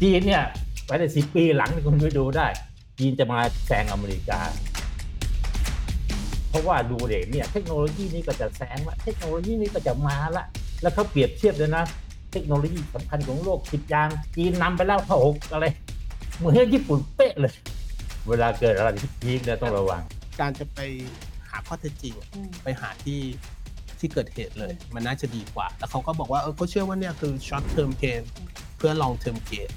จีนเนี่ยไปได้สิปีหลังคุณไปดูได้ จีนจะมาแซงอเมริกา เพราะว่าดูเด็กเนี่ยเทคโนโลยีนี้ก็จะแซงละเทคโนโลยีนี้ก็จะมาละ แล้วเขาเปรียบเทียบเลยนะ เทคโนโลยีสำคัญของโลกสิบอย่าง จีนนำไปแล้วหกอะไรเหมือนญี่ปุ่นเป๊ะเลย เวลาเกิดอะไรที่พีคเนี่ยต้องระวัง การจะไปหาข้อเท็จจริงไปหาที่ที่เกิดเหตุเลย มันน่าจะดีกว่า แล้วเขาก็บอกว่าเออเขาเชื่อว่าเนี่ยคือ short term gain เพื่อ long term gain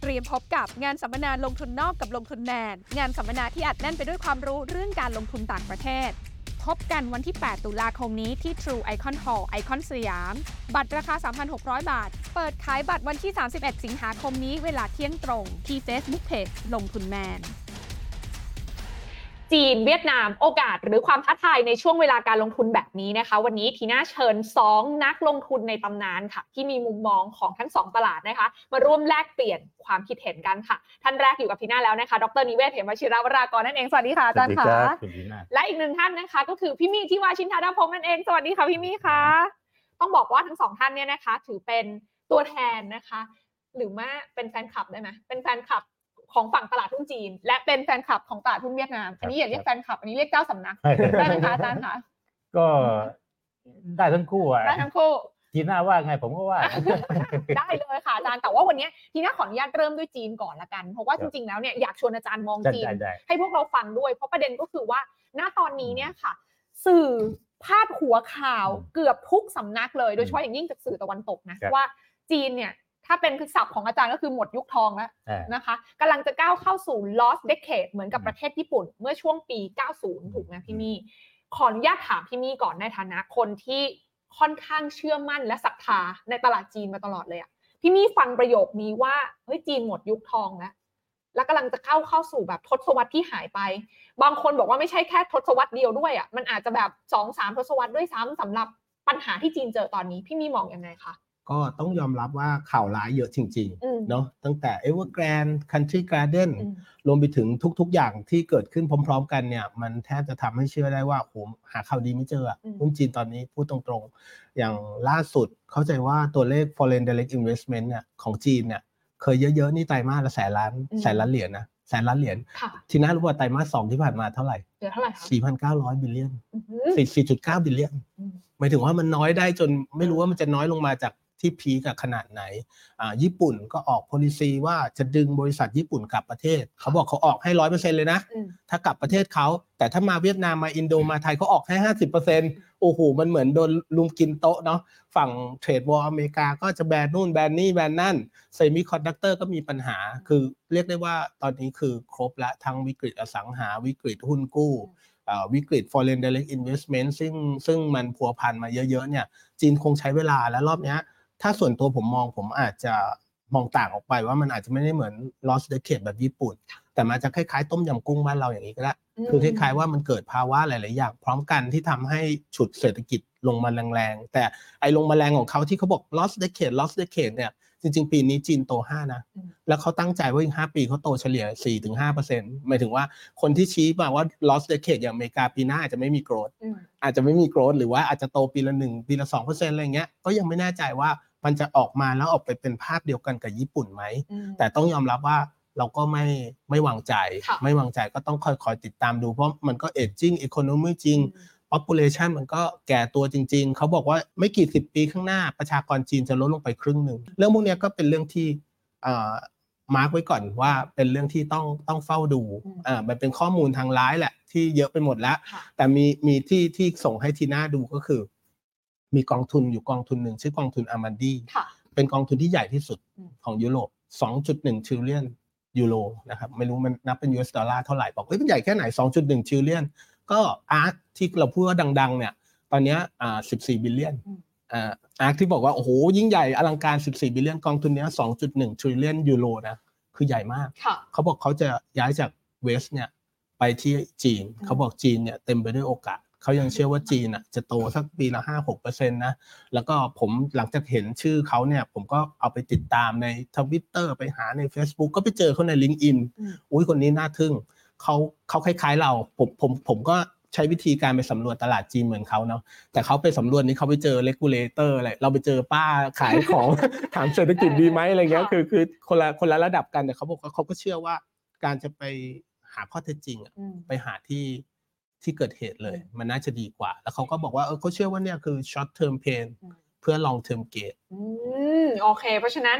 เตรียมพบกับงานสัมมนาลงทุนนอกกับลงทุนแนนงานสัมมนาที่อัดแน่นไปด้วยความรู้เรื่องการลงทุนต่างประเทศ พบกันวันที่ 8 ตุลาคมนี้ที่ True Icon Hall ไอคอนสยาม บัตรราคา 3,600 บาท เปิดขายบัตรวันที่ 31 สิงหาคมนี้เวลาเที่ยงตรง ที่ Facebook Page ลงทุนแมน จีนเวียดนามโอกาสหรือความท้าทายในช่วงเวลาการลงทุนแบบนี้นะคะ วันนี้ทีน่าเชิญ 2 นักลงทุนในตำนานค่ะ ที่มีมุมมองของทั้ง 2 ตลาดนะคะ มาร่วมแลกเปลี่ยนความคิดเห็นกันค่ะ ท่านแรกอยู่กับทีน่าแล้วนะคะ ดรนิเวศเหมวชิราวรากรนั่นเองสวัสดีค่ะอาจารย์ค่ะคุณดีน่าและอีกหนึ่งท่านนะคะ ก็คือพี่มี่ที่วาชินทาดาพงศ์นั่นเองสวัสดีค่ะพี่มี่ค่ะต้องบอกว่าทั้งสองท่านเนี่ยนะคะ ถือเป็นตัวแทนนะคะ หรือว่าเป็นแฟนคลับได้ไหมเป็นแฟนคลับ ของฝั่งตลาดหุ้นจีน และเป็นแฟนคลับของตลาดหุ้นเวียดนาม อันนี้อย่าเรียกแฟนคลับ อันนี้เรียกเจ้าสำนักได้ไหมคะอาจารย์คะก็ได้ทั้งคู่อะได้ทั้งคู่ทีน่าว่าไงผมก็ว่า ได้เลยค่ะอาจารย์แต่ว่าวันนี้ทีน่าขออนุญาตเริ่มด้วยจีนก่อนละกัน เพราะว่าจริงๆแล้วเนี่ยอยากชวนอาจารย์มองได้จีนได้ได้ให้พวกเราฟังด้วย เพราะประเด็นก็คือว่าณตอนนี้เนี่ยค่ะ สื่อพาดหัวข่าวอืมเกือบทุกสำนักเลย โดยเฉพาะอย่างยิ่งจากสื่อตะวันตกนะครับว่าจีนเนี่ย ถ้าเป็นคือศัพท์ของอาจารย์ก็คือหมดยุคทองแล้วอ่านะคะกำลังจะก้าวเข้าสู่ lost decade เหมือนกับอืมประเทศญี่ปุ่น เมื่อช่วงปี 90 ถูกไหมพี่มี่ขออนุญาตถามพี่มี่ก่อนในฐานะคนที่ค่อนข้างเชื่อมั่นและศรัทธาในตลาดจีนมาตลอดเลยอะพี่มี่ฟังประโยคนี้ว่าเฮ้ยจีนหมดยุคทองแล้วแล้วกำลังจะเข้าเข้าสู่แบบทศวรรษที่หายไป บางคนบอกว่าไม่ใช่แค่ทศวรรษเดียวด้วยอะมันอาจจะแบบสองสามทศวรรษด้วยซ้ำสำหรับปัญหาที่จีนเจอตอนนี้ พี่มี่มองยังไงคะ ก็ต้องยอมรับว่าข่าวร้ายเยอะจริงอืมๆเนาะตั้งแต่ Evergrande Country Garden อืมรวมไปถึงทุกๆ อย่างที่เกิดขึ้นพร้อม ๆ กันเนี่ย มันแทบจะทำให้เชื่อได้ว่าโหหาข่าวดีไม่เจออะอืมหุ้นจีนตอนนี้พูดตรงๆ อย่างล่าสุดเข้าใจว่าตัวเลข foreign direct investment เนี่ยของจีนเนี่ยเคยเยอะๆ นี่ไตรมาสละแสนล้านแสนล้านเหรียญนะแสนล้านเหรียญค่ะทีน่ารู้ว่าไตรมาสสองที่ผ่านมาเท่าไหร่เดี๋ยวเท่าไหร่คะ4,900 billion อื้อหือ4.9 billion อืมหมายถึงว่ามันน้อยได้จนไม่รู้ว่ามันจะน้อยลงมาจาก ที่ peak กับขนาดไหนอ่าญี่ปุ่นก็ออก policy ว่าจะดึงบริษัทญี่ปุ่นกลับประเทศ เขาบอกเขาออกให้ร้อยเปอร์เซ็นเลยนะอืมถ้ากลับประเทศเขา แต่ถ้ามาเวียดนามมาอินโดมาไทยเขาออกให้ห้าสิบเปอร์เซ็นโอ้โห มันเหมือนโดนลุมกินโต๊ะเนาะ ฝั่ง trade war อเมริกาก็จะแบนนู่นแบนนี่แบนนั่น semiconductor ก็มีปัญหา คือเรียกได้ว่าตอนนี้คือครบละทั้งวิกฤตอสังหาวิกฤตหุ้นกู้อ่าวิกฤต foreign direct investment ซึ่งซึ่งมันพัวพันมาเยอะๆเนี่ยจีนคงใช้เวลาและรอบเนี้ย ถ้าส่วนตัวผมมองผมอาจจะมองต่างออกไปว่ามันอาจจะไม่ได้เหมือน lost decade แบบญี่ปุ่น แต่มันจะคล้ายๆ ต้มยำกุ้งบ้านเราอย่างนี้ก็ได้ คือคล้ายๆว่ามันเกิดภาวะหลายๆอย่างพร้อมกันที่ทำให้ฉุดเศรษฐกิจลงมาแรงๆ แต่ไอ้ลงมาแรงของเขาที่เขาบอก lost decade lost decade เนี่ยจริงๆ ปีนี้จีนโต 5 นะอืมแล้วเขาตั้งใจว่าอีก 5 ปีเขาโตเฉลี่ย 4-5%หมายถึงว่าคนที่ชี้มาว่า lost decade อย่างอเมริกาปีหน้าอาจจะไม่มี growth อืมอาจจะไม่มี growth หรือว่าอาจจะโตปีละหนึ่งปีละ 2%อะไรเงี้ย ก็ยังไม่แน่ใจว่า มันจะออกมาแล้วออกไปเป็นภาพเดียวกันกับญี่ปุ่นไหมอืมแต่ต้องยอมรับว่าเราก็ไม่ไม่วางใจค่ะไม่วางใจก็ต้องคอยๆติดตามดู เพราะมันก็ aging economy จริง population มันก็แก่ตัวจริง ๆ เขาบอกว่าไม่กี่สิบปีข้างหน้าประชากรจีนจะลดลงไปครึ่งหนึ่ง เรื่องพวกเนี้ยก็เป็นเรื่องที่ mark ไว้ก่อนว่าเป็นเรื่องที่ต้องต้องเฝ้าดูอืมอ่ามันเป็นข้อมูลทางร้ายแหละ ที่เยอะไปหมดแล้วค่ะแต่มีมีที่ที่ส่งให้ทีน่าดูก็คือ มีกองทุนอยู่กองทุนหนึ่งชื่อกองทุน Amundi ค่ะเป็นกองทุนที่ใหญ่ที่สุดอืมของยุโรป 2.1 trillion ยูโรนะครับไม่รู้มันนับเป็น US ดอลลาร์เท่าไหร่บอกเอ้ยมันใหญ่แค่ไหน 2.1 trillion ก็ ARK ที่เราพูดว่าดัง ๆ เนี่ย ตอนเนี้ยอ่า14 billion อืมอ่า ARK ที่บอกว่าโอ้โหยิ่งใหญ่อลังการ 14 billion กองทุนเนี้ย2.1 trillion ยูโรนะคือใหญ่มากค่ะเขาบอกเขาจะย้ายจาก West เนี่ยไปที่จีนอืมเขาบอกจีนเนี่ยเต็มไปด้วยโอกาส เขายังเชื่อว่าจีนอะจะโตสักปีละห้าหกเปอร์เซ็นต์นะแล้วก็ผมหลังจากเห็นชื่อเขาเนี่ย ผมก็เอาไปติดตามในทวิตเตอร์ไปหาใน Facebook ก็ไปเจอเขาใน l i n k ์อินอืมอุ้ยคนนี้น่าทึ่งเขาเขาคล้าย ๆ เราผมผมผมก็ใช้วิธีการไปสำรวจตลาดจีนเหมือนเขาเนาะแต่เขาไปสำรวจนี่เขาไปเจอ regulator อะไรเราไปเจอป้าขายของ ถามเศรษฐกิจดีไหมอะไรเงี้ยค่ะคือคือคนละคนละระดับกันแต่เขาบอกว่าเขาก็เชื่อว่าการจะไปหาข้อเท็จจริงอะอืมไปหาที่ ที่เกิดเหตุเลย มันน่าจะดีกว่า แล้วเขาก็บอกว่าเออเขาเชื่อว่าเนี่ยคือ short term pain อืมเพื่อ long term gain อืมโอเค เพราะฉะนั้น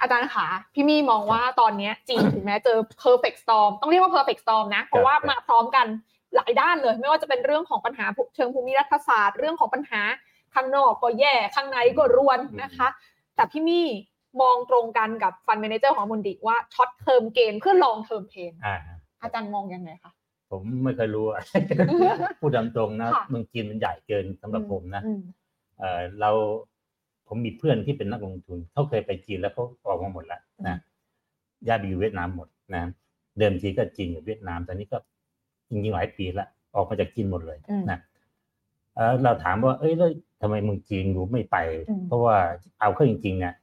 อาจารย์ขาพี่มี่มองว่าตอนเนี้ยจีนถึงแม้เจอ perfect storm ต้องเรียกว่า perfect storm นะ เพราะว่ามาพร้อมกันหลายด้านเลย ไม่ว่าจะเป็นเรื่องของปัญหาเชิงภูมิรัฐศาสตร์เรื่องของปัญหาข้างนอกก็แย่ข้างในก็รวนนะคะ แต่พี่มี่มองตรงกันกับ fund manager ของ Amundi ว่า short term gain เพื่อ long term pain อ่าอาจารย์มองยังไงคะ ผมไม่เคยรู้อะพูดตามตรงนะค่ะเมืองจีนมันใหญ่เกินสำหรับผมนะอืมเออเราผมมีเพื่อนที่เป็นนักลงทุนเขาเคยไปจีนแล้วเขาออกมาหมดแล้วนะญาติไปอยู่เวียดนามหมดนะเดิมทีก็จีนกับเวียดนามตอนนี้ก็จริงๆหลายปีละออกมาจากจีนหมดเลยอืมนะเออเราถามว่า เอ้ยแล้วทำไมเมืองจีนอยู่ไม่ไปอืมเพราะว่าเอาเข้าจริงๆเนี่ย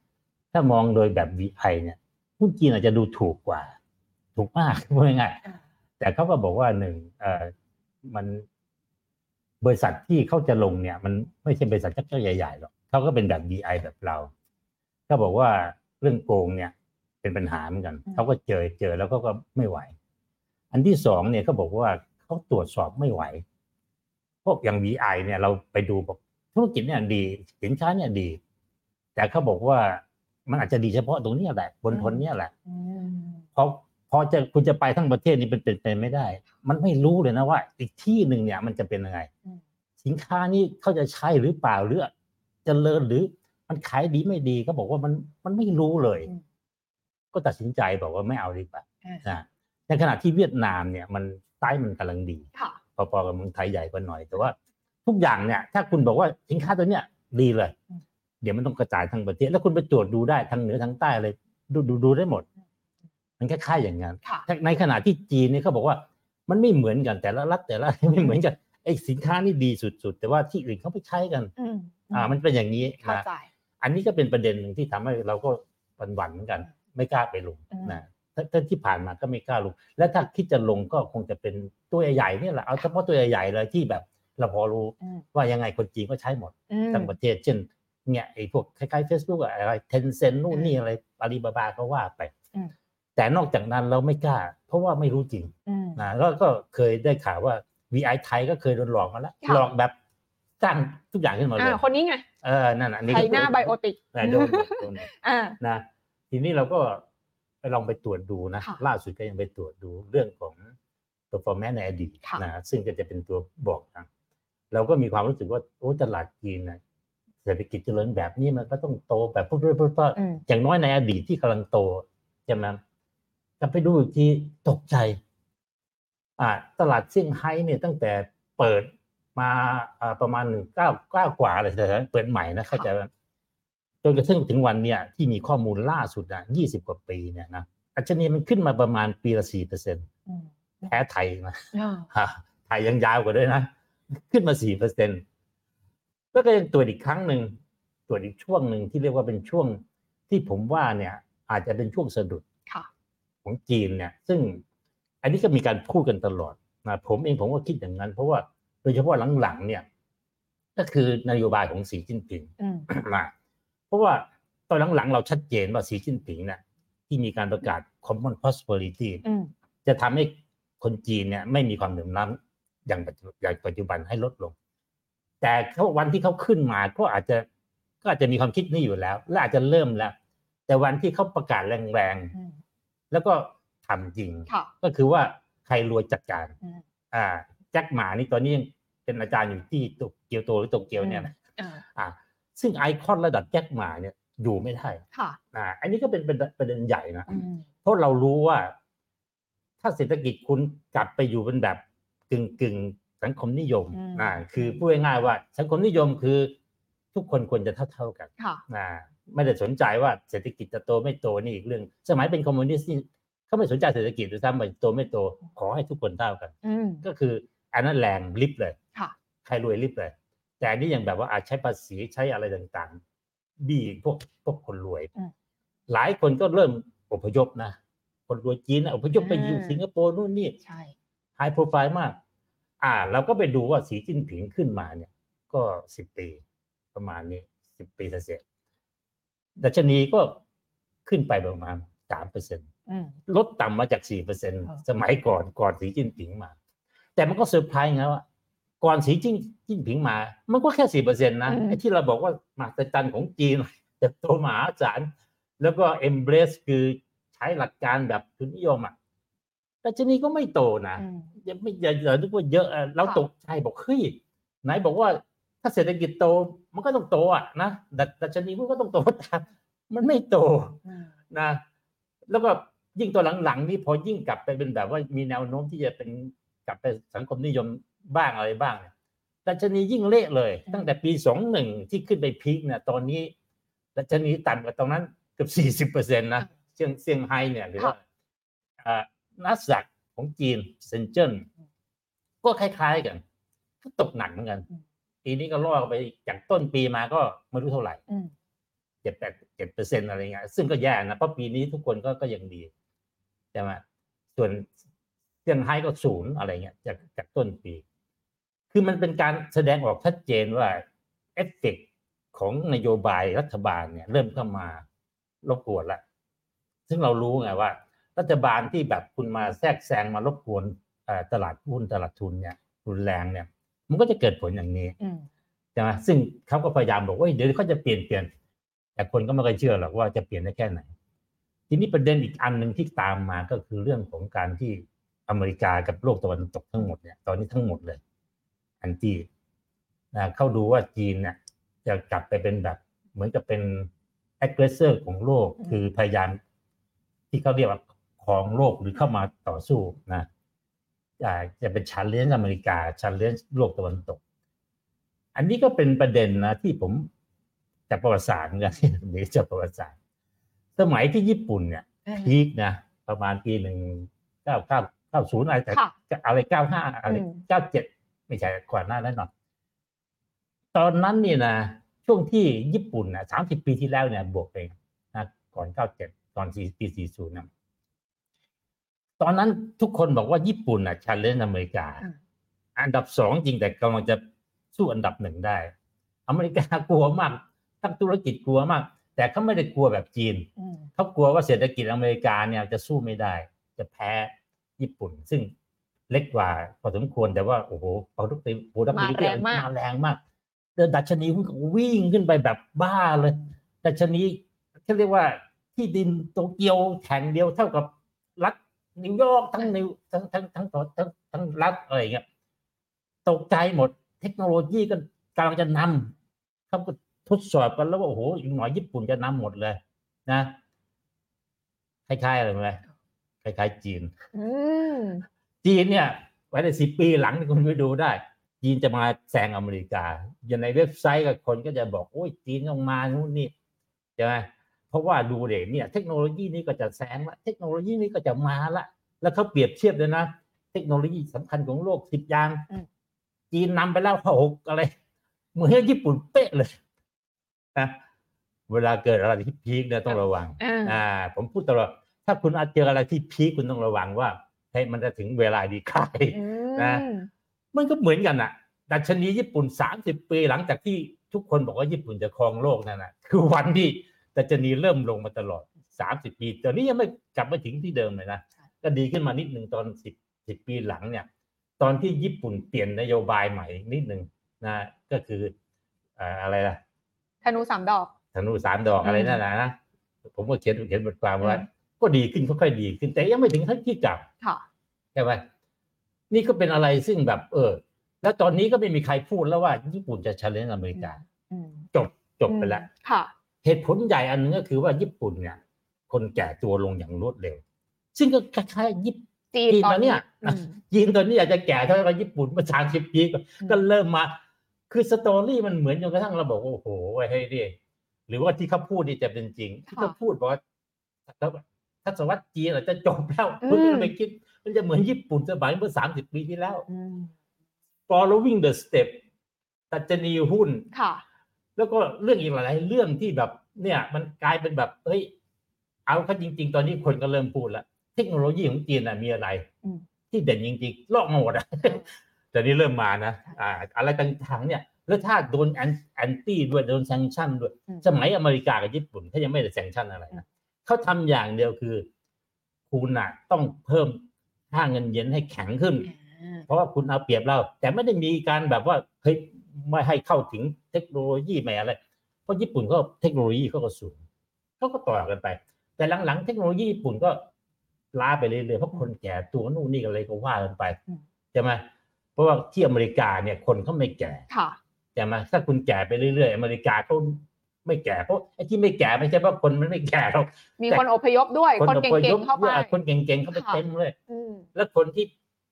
ถ้ามองโดยแบบ VI เนี่ยหุ้นจีนอาจจะดูถูกกว่า ถูกมากพูดง่ายๆอ่า แต่เขาก็บอกว่าหนึ่งเอ่อมันบริษัทที่เขาจะลงเนี่ย มันไม่ใช่บริษัทเจ้าใหญ่ๆหรอกเขาก็เป็นแบบ DI แบบเราเขาบอกว่าเรื่องโกงเนี่ย เป็นปัญหาเหมือนกันอืมเขาก็เจอเจอแล้วก็ก็ไม่ไหว อันที่สองเนี่ยเขาบอกว่าเขาตรวจสอบไม่ไหว พวกอย่าง VI เนี่ยเราไปดูบอกธุรกิจเนี่ยดีสินค้าเนี่ยดี แต่เขาบอกว่ามันอาจจะดีเฉพาะตรงเนี้ยแหละบนทนเนี่ยแหละอืมเพราะ พอจะคุณจะไปทั้งประเทศนี่เป็นเป็นไปไม่ได้ มันไม่รู้เลยนะว่า อีกที่หนึ่งเนี่ยมันจะเป็นยังไงอืมสินค้านี้เขาจะใช่หรือเปล่าหรือเจริญหรือมันขายดีไม่ดีก็บอกว่ามันมันไม่รู้เลยอืมก็ตัดสินใจบอกว่าไม่เอาดีกว่าอ่านะในขณะที่เวียดนามเนี่ย มันใต้มันกำลังดีค่ะพอๆกับเมืองไทยใหญ่กว่าหน่อย แต่ว่า ทุกอย่างเนี่ย ถ้าคุณบอกว่าสินค้าตัวเนี้ยดีเลยอืมเดี๋ยวมันต้องกระจายทั้งประเทศแล้วคุณไปตรวจดูได้ทั้งเหนือทั้งใต้เลยดูดูดูได้หมด มันคล้ายๆอย่างนั้นค่ะในขณะที่จีนเนี่ยเขาบอกว่ามันไม่เหมือนกันแต่ละรัฐแต่ละไม่เหมือนกันไอ้สินค้านี่ดีสุดๆ แต่ว่าที่อื่นเขาไม่ใช้กันอืมอ่า มันเป็นอย่างนี้เข้านะใจอันนี้ก็เป็นประเด็นหนึ่งที่ทำให้เราก็หวั่นๆเหมือนกัน ไม่กล้าไปลงอืมนะถ้าถ้าที่ผ่านมาก็ไม่กล้าลง และถ้าคิดจะลงก็คงจะเป็นตัวใหญ่ๆเนี่ยแหละเอาเฉพาะตัวใหญ่ๆเลยที่แบบเราพอรู้อืมว่ายังไงคนจีนก็ใช้หมดอืมทั้งประเทศเช่นเนี่ยไอ้พวกคล้ายๆ Facebook อะอะไรเทนเซ็นนู่นนี่อะไรอาลีบาบาก็ว่าไปอืม แต่นอกจากนั้นเราไม่กล้า เพราะว่าไม่รู้จริงอืมนะแล้วก็เคยได้ข่าวว่า VI ไทยก็เคยโดนหลอกมาแล้วค่ะหลอกแบบสร้างทุกอย่างขึ้นมาเลยอ่าคนนี้ไงเออนั่นน่ะอันนี้ไทก็ยหน้าไบโอติกนะโดนหมดโดนหมดอ่านะทีนี้เราก็ไปลองไปตรวจดูนะค่ะล่าสุดก็ยังไปตรวจดูเรื่องของ performance ในอดีตค่ะนะซึ่งก็จะเป็นตัวบอกนะเราก็มีความรู้สึกว่าโอ้ตลาดจีนนะเศรษฐกิจเจริญแบบนี้มันก็ต้องโตแบบปุ๊บปุ๊บปุ๊บปุ๊บอืมอย่างน้อยในอดีตที่กำลังโตใช่ไหม กลับไปดูอีกทีตกใจอ่าตลาดเซี่ยงไฮ้เนี่ยตั้งแต่เปิดมาอ่าประมาณหนึ่งเก้าเก้ากว่าเลยเถอะเปิดใหม่นะเข้าใจไหมจนกระทั่งถึงวันเนี่ยที่มีข้อมูลล่าสุดอะยี่สิบกว่าปีเนี่ยนะอัชนีมันขึ้นมาประมาณปีละสี่เปอร์เซ็นต์อืมแพ้ไทยนะอ่าฮะไทยยังยาวกว่าด้วยนะ ขึ้นมาสี่เปอร์เซ็นแล้วก็ยังตรวจอีกครั้งหนึ่งตรวจอีกช่วงหนึ่งที่เรียกว่าเป็นช่วงที่ผมว่าเนี่ย อาจจะเป็นช่วงสะดุดค่ะ ของจีนเนี่ย ซึ่งอันนี้ก็มีการพูดกันตลอดนะผมเองผมก็คิดอย่างนั้น เพราะว่าโดยเฉพาะหลังๆเนี่ย ก็คือนโยบายของสีจิ้นผิงอืมนะเพราะว่าตอนหลังๆเราชัดเจนว่าสีจิ้นผิงเนี่ยที่มีการประกาศ common prosperity อืมจะทำให้คนจีนเนี่ย ไม่มีความเหลื่อมล้ำอย่างปัจจุอย่างปัจจุบันให้ลดลง แต่เขาวันที่เขาขึ้นมาก็อาจจะก็อาจจะมีความคิดนี้อยู่แล้ว และอาจจะเริ่มแล้ว แต่วันที่เขาประกาศแรงอืมๆ แล้วก็ทำจริงค่ะก็คือว่าใครรวยจัดการอืมอ่าแจ็คหมานี่ตอนนี้ยังเป็นอาจารย์อยู่ที่โตเกียวโตหรือโตเกียวเนี่ยนะอ่าอ่าซึ่งไอคอนระดับแจ็คหมาเนี่ยอยู่ไม่ได้ค่ะอ่า อันนี้ก็เป็นเป็นประเด็นใหญ่นะอืมเพราะเรารู้ว่า ถ้าเศรษฐกิจคุณกลับไปอยู่เป็นแบบกึ่งกึ่งๆสังคมนิยมอืมอ่าคือพูดง่ายๆว่า สังคมนิยมคือทุกคนควรจะเท่าเท่าๆกันค่ะอ่า ไม่ได้สนใจว่าเศรษฐกิจจะโตไม่โตนี่อีกเรื่อง สมัยเป็นคอมมิวนิสต์นี่เขาไม่สนใจเศรษฐกิจด้วยซ้ำไปโตไม่โตขอให้ทุกคนเท่ากันอืมก็คืออันนั้นแรงลิฟต์เลยค่ะใครรวยลิฟต์เลย แต่อันนี่ยังแบบว่าอาจใช้ภาษีใช้อะไรต่างๆ บี้พวกพวกคนรวยอืมหลายคนก็เริ่มอพยพนะคนรวยจีนนะอพยพไปอยู่อ่าสิงคโปร์นู่นนี่ใช่ไฮโปรไฟล์มากออ่าเราก็ไปดูว่าสีจิ้นผิงขึ้นมาเนี่ย ก็สิบปีประมาณนี้สิบปีเศษๆ ดัชนีก็ขึ้นไปประมาณสามเปอร์เซ็นอืมลดต่ำมาจากสี่เปอร์เซ็นอ่าสมัยก่อนก่อนสีจิ้นผิงมา แต่มันก็เซอร์ไพรส์นะว่าก่อนสีจิ้นจิ้นผิงมา มันก็แค่สี่เปอร์เซ็นต์นะอืมไอ้ที่เราบอกว่ามหัศจรรย์ของจีนเติบโตมหาศาลแล้วก็ embrace คือใช้หลักการแบบทุนนิยมอะดัชนีก็ไม่โตนะอืมอย่าไม่อย่าอย่านึกว่าเยอะอะเราค่ะตกใจบอกเฮ้ยไหนบอกว่า ถ้าเศรษฐกิจโตมันก็ต้องโตอะนะดัชดัชนีมันก็ต้องโตตามมันไม่โตอืมนะ แล้วก็ยิ่งตัวหลังๆนี่พอยิ่งกลับไปเป็นแบบว่ามีแนวโน้มที่จะเป็นกลับไปสังคมนิยมบ้างอะไรบ้างเนี่ยดัชนียิ่งเละเลย ตั้งแต่ปีสองหนึ่งที่ขึ้นไปพีคเนี่ยตอนนี้ดัชนีต่ำกว่าตรงนั้นเกือบสี่สิบเปอร์เซ็นต์นะเซี่ยงเซี่ยงไฮ้เนี่ยหรือว่าอ่านัสดักของจีนเซนเจิ้นก็คล้ายๆกัน ก็ตกหนักเหมือนกันอืม ปีนี้ก็ล่อไปจากต้นปีมาก็ไม่รู้เท่าไหร่อืมเจ็ดแปดเจ็ดเปอร์เซ็นอะไรเงี้ยซึ่งก็แย่นะเพราะปีนี้ทุกคนก็ก็ยังดีใช่ไหมส่วนเซี่ยงไฮ้ก็ศูนย์อะไรเงี้ยจากจากต้นปี คือมันเป็นการแสดงออกชัดเจนว่าเอฟเฟกของนโยบายรัฐบาลเนี่ย เริ่มเข้ามารบกวนละซึ่งเรารู้ไงว่า รัฐบาลที่แบบคุณมาแทรกแซงมารบกวนเอ่อตลาดหุ้นตลาดทุนเนี่ยรุนแรงเนี่ย มันก็จะเกิดผลอย่างนี้อืมใช่ไหมซึ่งเขาก็พยายามบอกว่าเดี๋ยวเขาจะเปลี่ยนเปลี่ยน แต่คนก็ไม่เคอยเชื่อหรอกว่าจะเปลี่ยนได้แค่ไหน ทีนี้ประเด็นอีกอันหนึ่งที่ตามมาก็คือเรื่องของการที่อเมริกากับโลกตะวันตกทั้งหมดเนี่ยตอนนี้ทั้งหมดเลย อันที่นะเข้าดูว่าจีนเนี่ยจะกลับไปเป็นแบบเหมือนกับเป็น aggressor ของโลกอืมคือพยายามที่เขาเรียกว่าของโลกหรือเข้ามาต่อสู้นะอ่า จะเป็นชันเลนอเมริกาชันเลนโลกตะวันตก อันนี้ก็เป็นประเด็นนะที่ผมจากประวัติศาสตร์เหมือนกันหรือจากประวัติศาสตร์ สมัยที่ญี่ปุ่นเนี่ยอืมพีคนะประมาณปีหนึ่งเก้าเก้าเก้าศูนย์อะไรแต่ค่ะอะไรเก้าห้าอะไรอืมเก้าเจ็ดไม่ใช่ก่อนหน้านั้นหรอกตอนนั้นนี่นะช่วงที่ญี่ปุ่นนะสามสิบปีที่แล้วเนี่ยบวกเองนะก่อนเก้าเจ็ดตอนสี่ปีสี่ศูนย์นะ ตอนนั้นทุกคนบอกว่าญี่ปุ่นอะชันเลนอเมริกาอืมอันดับสองจริงแต่กำลังจะสู้อันดับหนึ่งได้ อเมริกากลัวมากทั้งธุรกิจกลัวมาก แต่เขาไม่ได้กลัวแบบจีนอืมเขากลัวว่าเศรษฐกิจอเมริกาเนี่ยจะสู้ไม่ได้ จะแพ้ญี่ปุ่น ซึ่งเล็กกว่าพอสมควรแต่ว่าโอ้โหพอทุกปีโอ้ดับมาแรงมากมาแรงมากเดินดัชนีหุ้นก็วิ่งขึ้นไปแบบบ้าเลย ดัชนีเขาเรียกว่าที่ดินโตเกียวแห่งเดียวเท่ากับรัฐ นิวยอร์กทั้งนิวทั้งทั้งทั้งทั้งทั้งทั้งรัฐอะไรอย่างเงี้ยตกใจหมด เทคโนโลยีก็กำลังจะนำเขาก็ทดสอบกันแล้วว่าโอ้โหอีกหน่อยญี่ปุ่นจะนำหมดเลย นะคล้ายๆอะไรไหมคล้ายๆจีนอืมจีนเนี่ยไว้ในสิบปีหลังนี่คุณไปดูได้ จีนจะมาแซงอเมริกา อย่างในเว็บไซต์กับคนก็จะบอกโอ้ยจีนต้องมานู่นนี่ใช่ไหมเพ ราะว่าดูเด็เนี่ยเทคโนโลยีนี้ก็จะแซงละเทคโนโลยีนี้ก็จะมาละแล้วเขาเปรียบเทียบเลยนะ เทคโนโลยีสำคัญของโลกสิบอย่างอืมจีนนำไปแล้วหกอะไรเหมือนญี่ปุ่นเป๊ะเลยนะเวลาเกิดอะไรที่พีคเนี่ยต้องระวังอ่าอ่า ผมพูดตลอดถ้าคุณอาจเจออะไรที่พีคคุณต้องระวังว่าเฮ้ยมันจะถึงเวลาดีค่ายอืมนะมันก็เหมือนกันอะดัชนีญี่ปุ่นสามสิบปีหลังจากที่ทุกคนบอกว่าญี่ปุ่นจะครองโลกนั่นนะคือวันที่ ดัชนีเริ่มลงมาตลอดสามสิบปีตอนนี้ยังไม่กลับมาถึงที่เดิมเลยนะก็ดีขึ้นมานิดหนึ่งตอนสิบสิบปีหลังเนี่ย ตอนที่ญี่ปุ่นเปลี่ยนนโยบายใหม่นิดหนึ่งนะก็คือเอ่ออะไรล่ะธนูสามดอกธนูสามดอกอะไรอืมนั่นนะนะผมก็เขียนเขียนบทความไว้อืมก็ดีขึ้นค่อยๆดีขึ้นแต่ยังไม่ถึงขั้นที่กลับค่ะใช่ไหมนี่ก็เป็นอะไรซึ่งแบบ เออ แล้วตอนนี้ก็ไม่มีใครพูดแล้วว่าญี่ปุ่นจะช l เลนอเมริกาอืมจบจบไปแล้วค่ะ เหตุผลใหญ่อันหนึงก็คือว่าญี่ปุ่นเนี่ยคนแก่ตัวลงอย่างรวดเร็ว ซึ่งก็คล้ายๆญี่ปุ่นจีนจีนตอนแล้วเนี่นี้ยอืมจีนตอนนี้อาจจะแก่เท่ากับญี่ปุ่นเมื่อสามสิบปีก่อนอืมก็เริ่มมา คือสตอรี่มันเหมือนจนกระทั่งเราบอกว่าโอ้โหเฮ้ยดิหรือว่าที่เขาพูดนี่จะเป็นจริง ที่เขาพูดบอกว่าทศวรรษจีนอาจจะจบแล้วคุณไม่ต้องไปคิด มันจะเหมือนญี่ปุ่นสมัยเมื่อสามสิบปีที่แล้วอืม following the step ตัชนีหุ้นค่ะ แล้วก็เรื่องอีกหลายๆเรื่องที่แบบเนี่ยมันกลายเป็นแบบเฮ้ยเอาเข้าจริง ๆ ตอนนี้คนก็เริ่มพูดแล้วเทคโนโลยีของจีนน่ะมีอะไรอืมที่เด่นจริงๆลอกมาหมดอะอืมแต่นี่เริ่มมานะอ่าอะไรต่างๆเนี่ย แล้วถ้าโดนแอนตี้ด้วยโดนแซงชั่นด้วยอืมสมัยอเมริกากับญี่ปุ่นเขายังไม่ได้แซงชั่นอะไรนะเขาทำอย่างเดียวคือคุณน่ะต้องเพิ่มค่าเงินเยนให้แข็งขึ้นอ่าเพราะว่าคุณเอาเปรียบเรา แต่ไม่ได้มีการแบบว่าเฮ้ย ไม่ให้เข้าถึงเทคโนโลยีใหม่อะไรเพราะญี่ปุ่นก็เทคโนโลยีเขาก็สูงเขาก็ต่อกันไป แต่หลังๆเทคโนโลยีญี่ปุ่นก็ล้าไปเรื่อยๆเพราะคนแก่ตัวนู่นนี่อะไรก็ว่ากันไปอืมใช่ไหมเพราะว่าที่อเมริกาเนี่ยคนเขาไม่แก่ค่ะใช่ไหมถ้าคุณแก่ไปเรื่อยๆอเมริกาเขาไม่แก่เพราะไอ้ที่ไม่แก่ไม่ใช่ว่าคนมันไม่แก่หรอกมีคนอพยพด้วย คนอเก่พยงพๆเข้าไปคนเก่งๆเข้าไปค่ะเต็มเลยอืมแล้วคนที่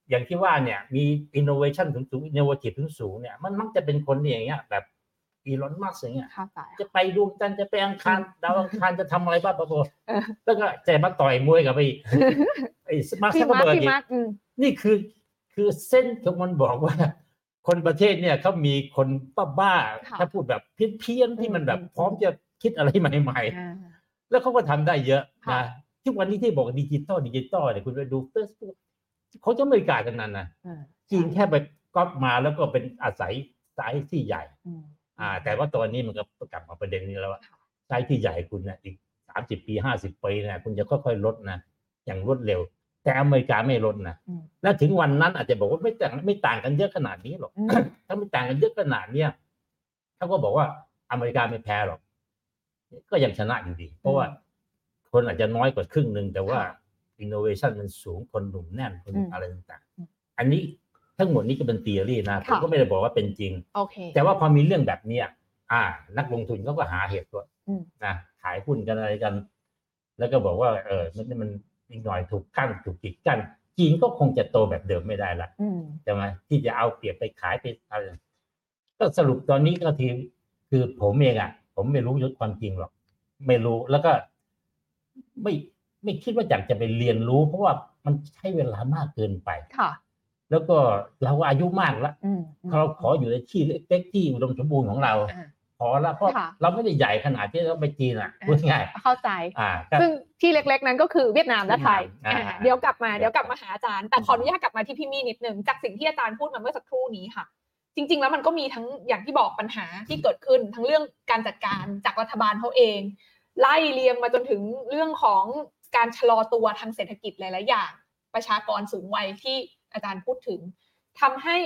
อย่างที่ว่าเนี่ยมี innovation ถึงสูง innovative ถึงสูงเนี่ยมันมักจะเป็นคนที่อย่างเงี้ยแบบอีลอนมัสอย่างเงี้ยเข้าใจจะไปดวงจันทร์จะไปอังคารดาวอังคารจะทำอะไรบ้างปะโบเออแล้วก็จะมาต่อยมวยกับไอ้ไอ้มาร์คซัพี่กเกอมาร์ร์คเบิร์กพี่อีกมาร์คอืมนี่คือคือเส้นที่มันบอกว่า คนประเทศเนี่ยเขามีคนบ้าๆค่ะถ้าพูดแบบเพี้ยนๆที่มันแบบอืมพร้อมจะคิดอะไรใหม่อ่าๆแล้วเขาก็ทำได้เยอะค่ะนะทุกวันนี้ที่บอกดิจิตอลดิจิตอลเนี่ยคุณไปดูเฟซบุ๊ก เขาจะไม่กล้ากันนั้นนะอ่าจีนแค่ไปก๊อปมาแล้วก็เป็นอาศัยไซส์ที่ใหญ่อืมอ่า แต่ว่าตอนนี้มันก็กลับมาประเด็นนี้แล้วว่าค่ะไซส์ที่ใหญ่คุณเนี่ยอีกสามสิบปีห้าสิบปีเนี่ยคุณจะค่อยๆลดนะอย่างรวดเร็ว แต่อเมริกาไม่ลดนะอืมและถึงวันนั้นอาจจะบอกว่าไม่ต่างไม่ต่างกันเยอะขนาดนี้หรอกอืมถ้าไม่ต่างกันเยอะขนาดเนี้ยเขาก็บอกว่าอเมริกาไม่แพ้หรอก ก็ยังชนะอยู่ดี เพราะว่าคนอาจจะน้อยกว่าครึ่งหนึ่งแต่ว่าค่ะ อินโนเวชันมันสูงคนหนุ่มแน่นคนอืมอะไรต่างอืมๆอันนี้ทั้งหมดนี้ก็เป็น t ี o รี่นะผมค่ะก็ไม่ได้บอกว่าเป็นจริงโอเคแต่ว่าพอมีเรื่องแบบเนี้ยอ่า นักลงทุนเขาก็หาเหตุว่าอืมนะขายหุ้นกันอะไรกัน แล้วก็บอกว่า เออมันมันอีกหน่อยถูกกั้นถูกกีดกั้นจีนก็คงจะโตแบบเดิมไม่ได้ละอืมใช่ไหมที่จะเอาเปรียบไปขายไปอะไรก็สรุปตอนนี้ก็ทีคือผมเองอะ ผมไม่รู้ยุทธความจริงหรอก ไม่รู้แล้วก็ ไม่ ไม่คิดว่าอยากจะไปเรียนรู้ เพราะว่ามันใช้เวลามากเกินไปค่ะ แล้วก็เราก็อายุมากแล้วอืมเราขออยู่ในที่เล็กๆที่อุดมสมบูรณ์ของเราอ่าพอแล้วเพราะค่ะเราไม่ได้ใหญ่ขนาดที่ต้องไปจีนอะพูดง่ายเข้าใจอ่าก็ซึ่งที่เล็กๆนั้นก็คือเวียดนามและไทยอ่าอ่าเดี๋ยวกลับมาเดี๋ยวกลับมาหาอาจารย์ แต่ขออนุญาตกลับมาที่พี่มี่นิดนึงจากสิ่งที่อาจารย์พูดมาเมื่อสักครู่นี้ค่ะ จริง ๆ แล้วมันก็มีทั้งอย่างที่บอกปัญหาที่เกิดขึ้นทั้งเรื่องการจัดการจากรัฐบาลเขาเอง ไล่เรียงมาจนถึงเรื่องของ การชะลอตัวทางเศรษฐกิจหลาย ๆ อย่าง ประชากรสูงวัยที่อาจารย์พูดถึงทำให้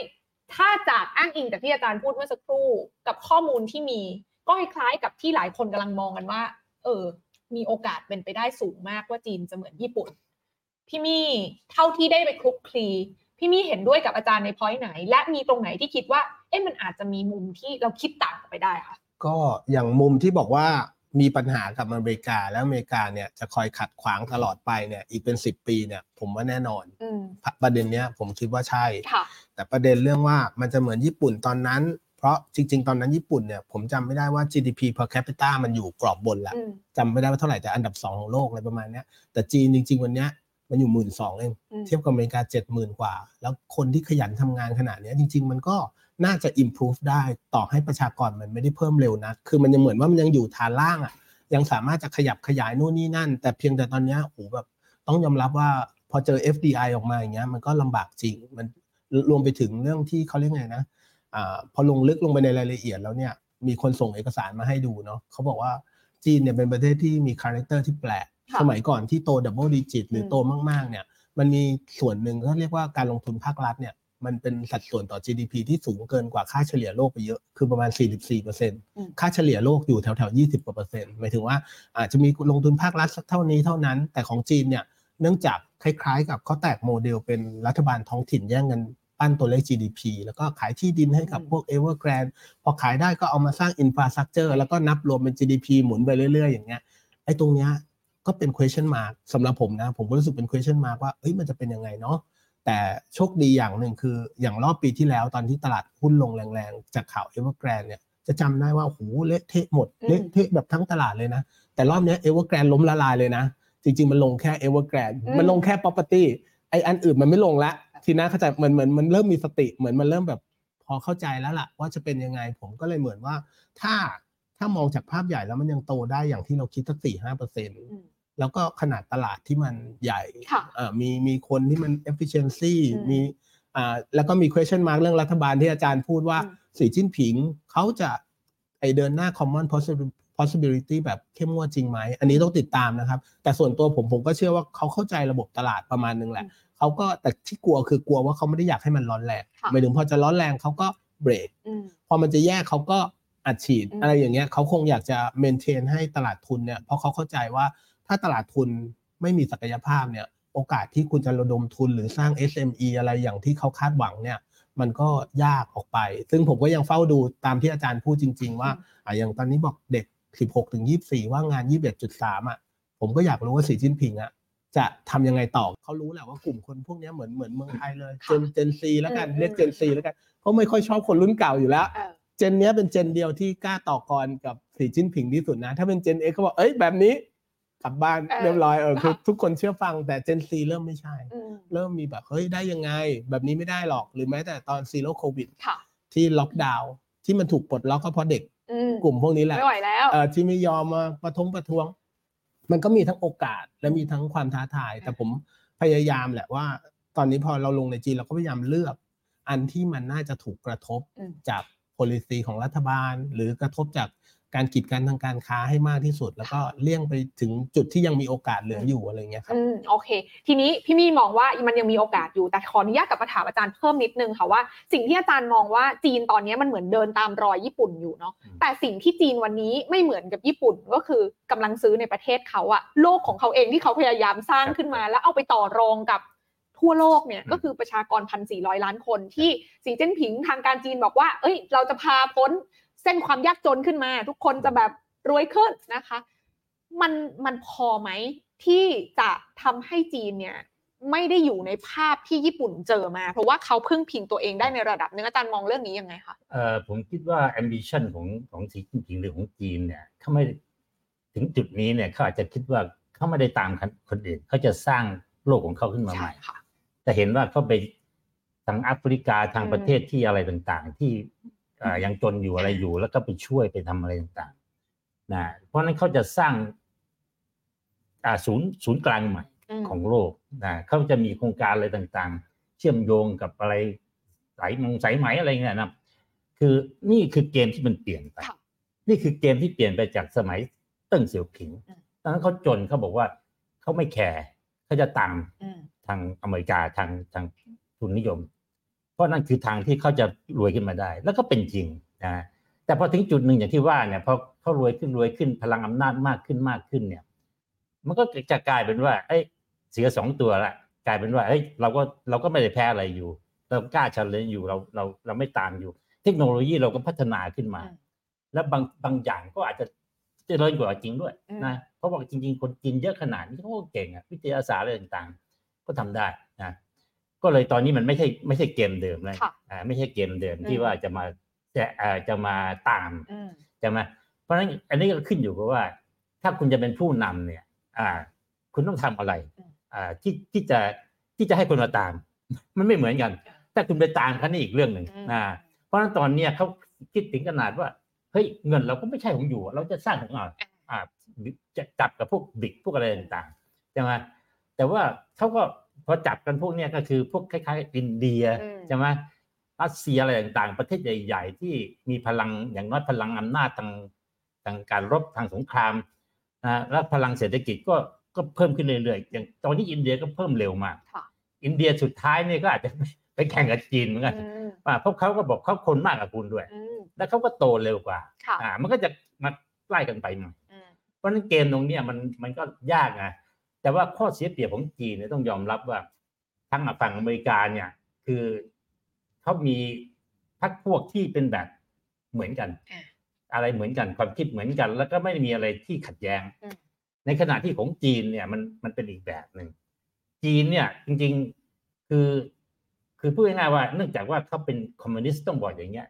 ถ้าจากอ้างอิงจากที่อาจารย์พูดเมื่อสักครู่กับข้อมูลที่มี ก็คล้ายๆกับที่หลายคนกำลังมองกันว่า เออ มีโอกาสเป็นไปได้สูงมากว่าจีนจะเหมือนญี่ปุ่น พี่มี่เท่าที่ได้ไปคลุกคลีพี่มี่เห็นด้วยกับอาจารย์ในพอยต์ไหน และมีตรงไหนที่คิดว่า เอ๊ะมันอาจจะมีมุมที่เราคิดต่างออกไปได้คะก็อย่างมุมที่บอกว่า มีปัญหากับอเมริกาแล้วอเมริกาเนี่ยจะคอยขัดขวางตลอดไปเนี่ยอีกเป็น10ปีเนี่ยผมว่าแน่นอนอืมประเด็นเนี้ยผมคิดว่าใช่ค่ะแต่ประเด็นเรื่องว่ามันจะเหมือนญี่ปุ่นตอนนั้น เพราะจริง ๆ ตอนนั้นญี่ปุ่นเนี่ยผมจำไม่ได้ว่า GDP per capita มันอยู่กรอบบนละอืมจำไม่ได้ว่าเท่าไหร่แต่อันดับสองของโลกอะไรประมาณเนี้ยแต่จีนจริง ๆ วันเนี้ยมันอยู่หมื่นสองเองอืมเทียบกับอเมริกาเจ็ดหมื่นกว่า แล้วคนที่ขยันทำงานขนาดเนี้ยจริง ๆ มันก็ น่าจะ improve ได้ต่อให้ประชากรมันไม่ได้เพิ่มเร็วนะคือมันยังเหมือนว่ามันยังอยู่ฐานล่างอะยังสามารถจะขยับขยายนู่นนี่นั่น แต่เพียงแต่ตอนเนี้ยโอ้โหแบบต้องยอมรับว่าพอเจอ FDI ออกมาอย่างเงี้ยมันก็ลำบากจริงมันรวมไปถึงเรื่องที่เขาเรียกไงนะอ่าพอลงลึกลงไปในรายละเอียดแล้วเนี่ยมีคนส่งเอกสารมาให้ดูเนาะเขาบอกว่าจีนเนี่ยเป็นประเทศที่มี character ที่แปลกค่ะสมัยก่อนที่โต double digit หรือมโตมากๆเนี่ยมันมีส่วนหนึ่งก็เรียกว่าการลงทุนภาครัฐเนี่ย มันเป็นสัดส่วนต่อ GDP ที่สูงเกินกว่าค่าเฉลี่ยโลกไปเยอะ คือประมาณ 44%ค่าเฉลี่ยโลกอยู่แถวๆ 20กว่าเปอร์เซ็นต์หมายถึงว่าอาจจะมีลงทุนภาครัฐสักเท่านี้เท่านั้น แต่ของจีนเนี่ย เนื่องจากคล้ายๆ กับเขาแตกโมเดลเป็นรัฐบาลท้องถิ่นแย่งกันปั้นตัวเลข GDP แล้วก็ขายที่ดินให้กับพวก Evergrande พอขายได้ก็เอามาสร้าง infrastructure แล้วก็นับรวมเป็น GDP หมุนไปเรื่อย ๆ อย่างเงี้ย ไอ้ตรงเนี้ยก็เป็น question mark สำหรับผมนะ ผมก็รู้สึกเป็น question mark ว่า เอ้ย มันจะเป็นยังไงเนาะ แต่โชคดีอย่างหนึ่งคืออย่างรอบปีที่แล้วตอนที่ตลาดหุ้นลงแรงๆ จากข่าว Evergrande เนี่ยจะจำได้ว่าโอ้โหเละเทะหมดอืมเละเทะแบบทั้งตลาดเลยนะ แต่รอบเนี้ย Evergrande ล้มละลายเลยนะ จริง ๆ มันลงแค่ Evergrande มันลงแค่ property ไออันอื่นมันไม่ลงละทีน่าเข้าใจเหมือนเหมือนมันเริ่มมีสติเหมือนมันเริ่มแบบพอเข้าใจแล้วล่ะ ว่าจะเป็นยังไงผมก็เลยเหมือนว่า ถ้าถ้ามองจากภาพใหญ่แล้วมันยังโตได้อย่างที่เราคิดสักสี่ห้าเปอร์เซ็นต์อืม แล้วก็ขนาดตลาดที่มันใหญ่ค่ะอ่ามีมีคนที่มัน efficiency อืมมีอ่าแล้วก็มี question mark เรื่องรัฐบาลที่อาจารย์พูดว่าอืมสีจิ้นผิงเขาจะไอเดินหน้า common possible- possibility แบบเข้มงวดจริงไหม อันนี้ต้องติดตามนะครับ แต่ส่วนตัวผมผมก็เชื่อว่าเขาเข้าใจระบบตลาดประมาณนึงแหละเขาก็แต่ที่กลัวคือกลัวว่าเขาไม่ได้อยากให้มันร้อนแรงค่ะหมายถึงพอจะร้อนแรงเขาก็เบรกอืมพอมันจะแยกเขาก็อัดฉีดอืมอะไรอย่างเงี้ยเขาคงอยากจะเมนเทนให้ตลาดทุนเนี่ยเพราะเขาเข้าใจว่า ถ้าตลาดทุนไม่มีศักยภาพเนี่ยโอกาสที่คุณจะระดมทุนหรือสร้าง SME อะไรอย่างที่เขาคาดหวังเนี่ยมันก็ยากออกไป ซึ่งผมก็ยังเฝ้าดูตามที่อาจารย์พูดจริง ๆ ว่าอะอย่างตอนนี้บอกเด็ก 16ถึง24 ว่างงาน 21.3อะผมก็อยากรู้ว่าสีจิ้นผิงอะจะทำยังไงต่อเขารู้แหละว่ากลุ่มคนพวกเนี้ยเหมือนเหมือนเมืองไทยเลยเจนเจนซีแล้วกันอืมเรียกเจนซีแล้วกันเขาไม่ค่อยชอบคนรุ่นเก่าอยู่แล้วเออ Gen เนี้ยเป็น Gen เดียวที่กล้าต่อกรกับสีจิ้นผิงที่สุดนะ ถ้าเป็น Gen X เขาบอกเอ้ยแบบนี้ กลับบ้านเออเรียบร้อยเออคือค่ะทุกคนเชื่อฟังแต่ Gen Z เริ่มไม่ใช่อืมเริ่มมีแบบเฮ้ยได้ยังไง แบบนี้ไม่ได้หรอกหรือแม้แต่ตอน zero โควิดค่ะที่ล็อกดาวน์ที่มันถูกปลดล็อกก็เพราะเด็กอืมกลุ่มพวกนี้แหละไม่ไหวแล้วเอ่อที่ไม่ยอมมาประท้วงประท้วง มันก็มีทั้งโอกาสและมีทั้งความท้าทาย แต่ผมพยายามแหละว่า ตอนนี้พอเราลงในจีนเราก็พยายามเลือก อันที่มันน่าจะถูกกระทบอืมจาก policy ของรัฐบาล หรือกระทบจาก การกีดกันทางการค้าให้มากที่สุด แล้วก็เลี่ยงไปถึงจุดที่ยังมีโอกาสเหลืออยู่อะไรเงี้ยครับอืมโอเค ทีนี้พี่มี่มองว่ามันยังมีโอกาสอยู่แต่ขออนุญาตกลับมาถามอาจารย์เพิ่มนิดนึงค่ะว่าสิ่งที่อาจารย์มองว่าจีนตอนนี้มันเหมือนเดินตามรอยญี่ปุ่นอยู่เนาะอืมแต่สิ่งที่จีนวันนี้ไม่เหมือนกับญี่ปุ่นก็คือกำลังซื้อในประเทศเขาอะโลกของเขาเองที่เขาพยายามสร้างขึ้นมา แล้วเอาไปต่อรองกับทั่วโลกเนี่ยก็คือประชากรพันสี่ร้อยล้านคนที่สีจิ้นผิงทางการจีนบอกว่า เอ้ย เราจะพาพ้น เส้นความยากจนขึ้นมา ทุกคนจะแบบรวยขึ้นนะคะ มันมันพอไหมที่จะทำให้จีนเนี่ยไม่ได้อยู่ในภาพที่ญี่ปุ่นเจอมา เพราะว่าเขาพึ่งพิงตัวเองได้ในระดับหนึงอาจารย์มองเรื่องนี้ยังไงคะเอ่อผมคิดว่า ambition ของของสีจิ้นผิงหรือของจีนเนี่ยเขาไม่ถึงจุดนี้เนี่ยเขาอาจจะคิดว่าเขาไม่ได้ตามคนอื่นเขาจะสร้างโลกของเขาขึ้นมาใหม่ค่ะแต่เห็นว่าเขาไปทางแอฟริกาทางอืมประเทศที่อะไรต่างๆ ที่เอ่อ ยังจนอยู่อะไรอยู่ แล้วก็ไปช่วยไปทำอะไรต่างๆนะเพราะฉะนั้นเขาจะสร้างอ่าศูนย์ศูนย์กลางใหม่มของโลกนะเขาจะมีโครงการอะไรต่างๆ เชื่อมโยงกับอะไรสายมงสายไหมอะไรเงี้ยนะคือนี่คือเกมที่มันเปลี่ยนไปค่ะนี่คือเกมที่เปลี่ยนไปจากสมัยเติ้งเสี่ยวผิงอืมตอนนั้นเขาจนเขาบอกว่าเขาไม่แคร์เขาจะตามอืมทางอเมริกาทางทางทุนนิยมเพ ราะนั่นคือทางที่เขาจะรวยขึ้นมาได้ แล้วก็เป็นจริงนะแต่พอถึงจุดหนึ่งอย่างที่ว่าเนี่ยพอเขารวยขึ้นรวยขึ้นพลังอำนาจมากขึ้นมากขึ้นเนี่ย มันก็จะกลายเป็นว่าเอ้ยเสียสองตัวละกลายเป็นว่าเอ้ยเราก็เราก็ไม่ได้แพ้อะไรอยู่ เรากล้าชันเลยอยู่เราเราเราไม่ตามอยู่ เทคโนโลยีเราก็พัฒนาขึ้นมาอืมแล้วบางบางอย่างก็อาจจะเจริญกว่าจริงด้วยอืมนะเพราะว่าจริง ๆ คนจีนเยอะขนาดนี้เขาก็เก่งอะวิทยาศาสตร์อะไรต่างๆ ก็ทำได้นะ ก็เลยตอนนี้มันไม่ใช่ไม่ใช่เกมเดิมแล้วค่ะอ่าไม่ใช่เกมเดิมอืมที่ว่าจะมาจะอ่าจะมาตามอืมใช่ไหมเพราะฉะนั้นอันนี้ก็ขึ้นอยู่กับว่า ถ้าคุณจะเป็นผู้นำเนี่ย อ่า คุณต้องทำอะไรอืมอ่าที่ที่จะที่จะให้คนมาตาม มันไม่เหมือนกันถ้าคุณไปตามเขานี่อีกเรื่องหนึ่งอืมนะเพราะฉะนั้นตอนเนี้ยเขาคิดถึงขนาดว่าเฮ้ยเงินเราก็ไม่ใช่ของอยู่ เราจะสร้างของเราอ่าจะจับกับพวกบิ๊กพวกอะไรต่างๆใช่ไหมแต่ว่าเขาก็ พอจับกันพวกเนี้ยก็คือพวกคล้ายๆ อินเดียอืมใช่ไหมรัสเซียอะไรต่างๆ ประเทศใหญ่ ๆ ที่มีพลังอย่างน้อยพลังอำนาจทางทางการรบทางสงครามนะแล้วพลังเศรษฐกิจก็ก็เพิ่มขึ้นเรื่อยๆอย่างตอนนี้อินเดียก็เพิ่มเร็วมากค่ะอินเดียสุดท้ายเนี่ยก็อาจจะไปแข่งกับจีนเหมือนกันอืมอ่าเพราะเขาก็บอกเขาคนมากกว่าคุณด้วยอืมแล้วเขาก็โตเร็วกว่าค่ะอ่า มันก็จะมาใกล้กันไปหน่อยอืมเพราะฉะนั้นเกมตรงเนี้ยมันมันก็ยากไง แต่ว่าข้อเสียเปรียบของจีนเนี่ยต้องยอมรับว่าทางฝั่งอเมริกาเนี่ยคือเขามีพรรคพวกที่เป็นแบบเหมือนกันอ่าอะไรเหมือนกันความคิดเหมือนกัน แล้วก็ไม่ได้มีอะไรที่ขัดแย้งอืมในขณะที่ของจีนเนี่ยมันมันเป็นอีกแบบหนึ่งจีนเนี่ยจริงๆคือคือพูดง่ายๆว่าเนื่องจากว่าเขาเป็นคอมมิวนิสต์ต้องบอกอย่างเงี้ย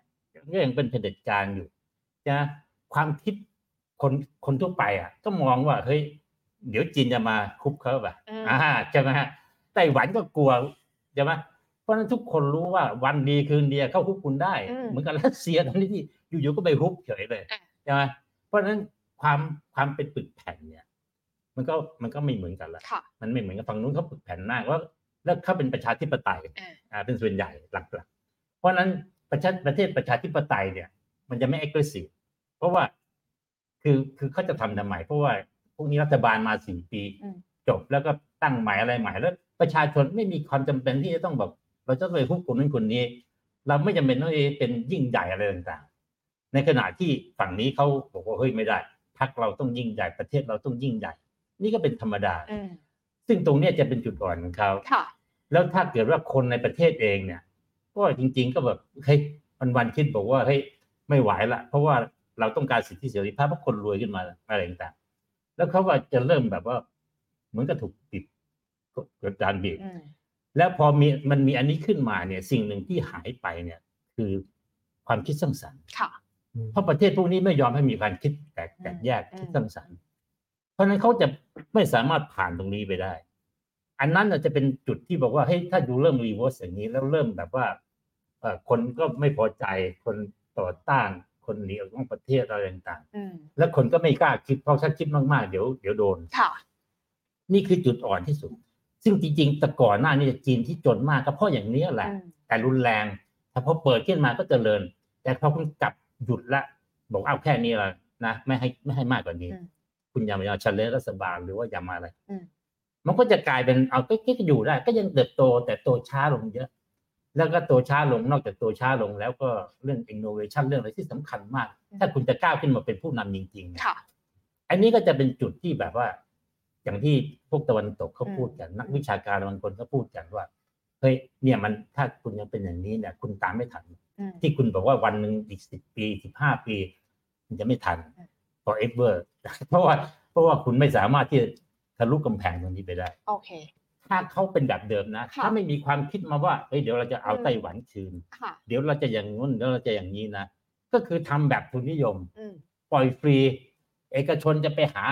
ก็ยังเป็นเผด็จการอยู่จะความคิดคนคนทั่วไปอะก็มองว่าเฮ้ย เดี๋ยวจีนจะมาคุบเขาป่ะอืมอ่าใช่ไหมฮะไต้หวันก็กลัวใช่ไหมเพราะฉะนั้นทุกคนรู้ว่าวันดีคืนเดียวเข้าคุกคุณได้อืมเหมือนกับรัสเซียตอนนี้ที่อยู่ๆก็ไปคุกเฉยเลยอะใช่ไหมเพราะฉะนั้นความความเป็นปึกแผ่นเนี่ย มันก็มันก็ไม่เหมือนกันละค่ะมันไม่เหมือนกับฝั่งนู้นเขาปึกแผ่นมากว่าแล้วเขาเป็นประชาธิปไตยอ่าอ่าเป็นส่วนใหญ่หลักๆ เพราะฉะนั้นประชาประเทศประชาธิปไตยเนี่ย มันจะไม่ aggressive เพราะว่าคือคือเขาจะทำทำไมเพราะว่าพ วกนี้รัฐบาลมาสี่ปีอืมจบแล้วก็ตั้งใหม่อะไรใหม่แล้ว ประชาชนไม่มีความจำเป็นที่จะต้องแบบ เราจะไปคุกคนนั้นคนนี้ เราไม่จำเป็นต้องเป็นยิ่งใหญ่อะไรต่างๆ ในขณะที่ฝั่งนี้เขาบอกว่าเฮ้ยไม่ได้พักเราต้องยิ่งใหญ่ประเทศเราต้องยิ่งใหญ่ นี่ก็เป็นธรรมดาอืมซึ่งตรงเนี้ยจะเป็นจุดอ่อนของเขาค่ะแล้วถ้าเกิดว่าคนในประเทศเองเนี่ย ก็จริง ๆ ก็แบบเฮ้ยวันวันๆคิดบอกว่าเฮ้ยไม่ไหวละเพราะว่าเราต้องการสิทธิเสรีภาพเพราะคนรวยขึ้นมาอะไรต่างๆ แล้วเขาก็จะเริ่มแบบว่า เหมือนกับถูกปิดกดดันบีบอืมแล้วพอมีมันมีอันนี้ขึ้นมาเนี่ย สิ่งหนึ่งที่หายไปเนี่ย คือความคิดสร้างสรรค์ค่ะเพราะประเทศพวกนี้ไม่ยอมให้มีการคิดแตกแตกแยกอืมคิดสร้างสรรค์ เพราะฉะนั้นเขาจะไม่สามารถผ่านตรงนี้ไปได้ อันนั้นน่ะจะเป็นจุดที่บอกว่าเฮ้ยถ้าดูเริ่ม reverse อย่างนี้แล้วเริ่มแบบว่าเอ่อคนก็ไม่พอใจคนต่อต้าน คนหนีออกนอกประเทศอะไรต่างอืมๆแล้วคนก็ไม่กล้าคิดเพราะถ้าคิดมากๆ เดี๋ยวเดี๋ยวโดนค่ะนี่คือจุดอ่อนที่สุด ซึ่งจริงๆแต่ก่อนหน้านี้จีนที่จนมากก็เพราะอย่างนี้แหละอืมแต่รุนแรงแต่พอเปิดขึ้นมาก็เจริญ แต่พอคุณกลับหยุดละ บอกเอาแค่นี้ละนะไม่ให้ไม่ให้มากกว่านี้อืมคุณอย่ามาชันเลรัฐบาลหรือว่าอย่ามาอะไรอืมมันก็จะกลายเป็นเอาก็ก็อยู่ได้ ก็ยังเติบโตแต่โตช้าลงเยอะ แล้วก็โตช้าลงนอกจากโตช้าลงแล้วก็เรื่อง innovation เรื่องอะไรที่สำคัญมาก ถ้าคุณจะก้าวขึ้นมาเป็นผู้นำจริงๆเนี่ยค่ะอันนี้ก็จะเป็นจุดที่แบบว่า อย่างที่พวกตะวันตกเขาอืมพูดกัน นักวิชาการบางคนก็พูดกันว่าเฮ้ยเนี่ยมันถ้าคุณยังเป็นอย่างนี้เนี่ย คุณตามไม่ทันอืมที่คุณบอกว่าวันหนึ่งอีกสิบปีสิบห้าปี มันจะไม่ทันอืม forever เพราะว่าเพราะว่าคุณไม่สามารถที่จะทะลุกำแพงตรงนี้ไปได้ โอเค ถ้าเขาเป็นแบบเดิมนะค่ะถ้าไม่มีความคิดมาว่าเฮ้ยเดี๋ยวเราจะเอาอืมไต้หวันคืนค่ะเดี๋ยวเราจะอย่างนู้นเดี๋ยวเราจะอย่างนี้นะ ก็คือทำแบบทุนนิยมอืมปล่อยฟรี เอกชนจะไปหา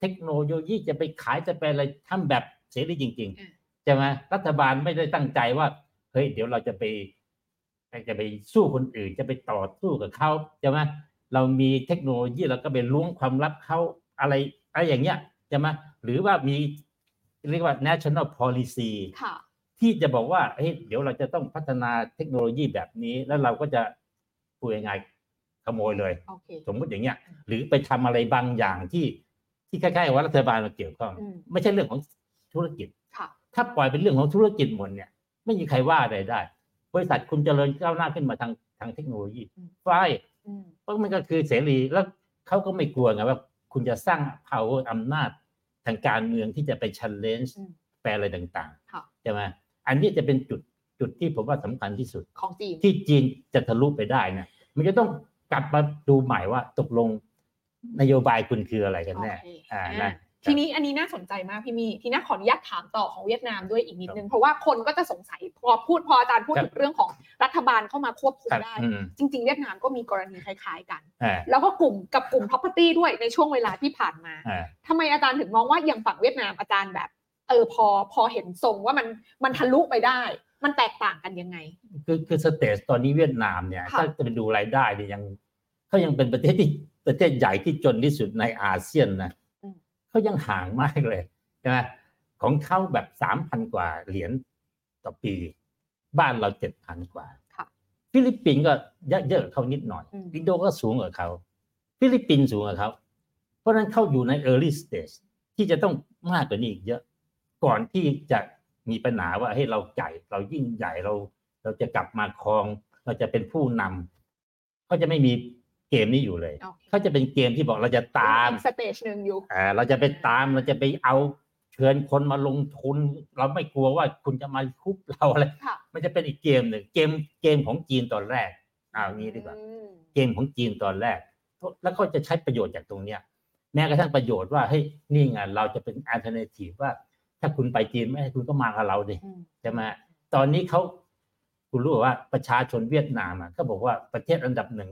เทคโนโลยีจะไปขายจะไปอะไรทำแบบเสรีจริงอืมๆใช่ไหมรัฐบาลไม่ได้ตั้งใจว่าเฮ้ยเดี๋ยวเราจะไปจะไปสู้คนอื่นจะไปต่อสู้กับเขาใช่ไหมเรามีเทคโนโลยีเราก็ไปล้วงความลับเขาอะไรอะไรอย่างเงี้ยใช่ไหมหรือว่ามี เรียกว่า national policy ค่ะที่จะบอกว่าเฮ้ยเดี๋ยวเราจะต้องพัฒนาเทคโนโลยีแบบนี้ แล้วเราก็จะพูดยังไงขโมยเลยโอเคสมมุติอย่างเงี้ย หรือไปทำอะไรบางอย่างที่ที่คล้ายๆว่ารัฐบาลมาเกี่ยวข้องอืมไม่ใช่เรื่องของธุรกิจค่ะถ้าปล่อยเป็นเรื่องของธุรกิจหมดเนี่ย ไม่มีใครว่าอะไรได้ บริษัทคุณเจริญก้าวหน้าขึ้นมาทางทางเทคโนโลยีอืมไฟอืมเพราะมันก็คือเสรีแล้วเขาก็ไม่กลัวไงว่าคุณจะสร้าง power อำนาจ ทางการเมืองที่จะไป challenge อืมแปลอะไรต่างค่ะๆใช่ไหมอันนี้จะเป็นจุดจุดที่ผมว่าสำคัญที่สุดของจีนที่จีนจะทะลุไปได้เนี่ยมันจะต้องกลับมาดูใหม่ว่าตกลงนโยบายคุณคืออะไรกันแน่โอเคอ่าอ่านะ ทีนี้อันนี้น่าสนใจมากพี่มีทีนี้ขออนุญาตถามต่อของเวียดนามด้วยอีกนิดนึครังบเพราะว่าคนก็จะสงสัยพอพูดพออาจารย์พูดครับถึงเรื่องของรัฐบาลเข้ามาควบคุมครับได้อืมจริง ๆ เวียดนามก็มีกรณีคล้ายๆกันอ่าแล้วก็กลุ่มกับกลุ่ม property ด้วยในช่วงเวลาที่ผ่านมาอ่าทำไมอาจารย์ถึงมองว่าอย่างฝั่งเวียดนามอาจารย์แบบ เออพอพอเห็นทรงว่ามันมันทะลุไปได้ มันแตกต่างกันยังไง คือคือสเตจตอนนี้เวียดนามเนี่ยค่ะถ้าจะไปดูรายได้เนี่ยยังเขายังเป็นประเทศที่ประเทศใหญ่ที่จนที่สุดในอาเซียนนะอืม เขายังห่างมากเลยใช่ไหมของเขาแบบสามพันกว่าเหรียญต่อปี บ้านเราเจ็ดพันกว่าค่ะฟิลิปปินส์ก็เยอะเยอะกว่าเขานิดหน่อยอืมอินโดก็สูงกว่าเขา ฟิลิปปินส์สูงกว่าเขาเพราะฉะนั้นเขาอยู่ใน early stage ที่จะต้องมากกว่านี้อีกเยอะ ก่อนที่จะมีปัญหาว่าให้เราใหญ่เรายิ่งใหญ่เรา เราจะกลับมาครอง เราจะเป็นผู้นำเขาจะไม่มี เกมนี้อยู่เลยโอเคเขาจะเป็นเกมที่บอกเราจะตาม stage หนึ่งอยู่อ่าเราจะไปตามเราจะไปเอาเชิญคนมาลงทุน เราไม่กลัวว่าคุณจะมาคุบเราอะไรค่ะมันจะเป็นอีกเกมหนึ่งเกมเกมของจีนตอนแรกเอางี้ดีกว่าอืมเกมของจีนตอนแรก แล้วก็จะใช้ประโยชน์จากตรงเนี้ย แม้กระทั่งประโยชน์ว่าเฮ้ยนี่ไงเราจะเป็น alternative ว่า ถ้าคุณไปจีนไม่ให้คุณก็มากับเราดิอืมใช่ไหมตอนนี้เขาคุณรู้ว่าประชาชนเวียดนามอะเขาบอกว่าประเทศอันดับหนึ่ง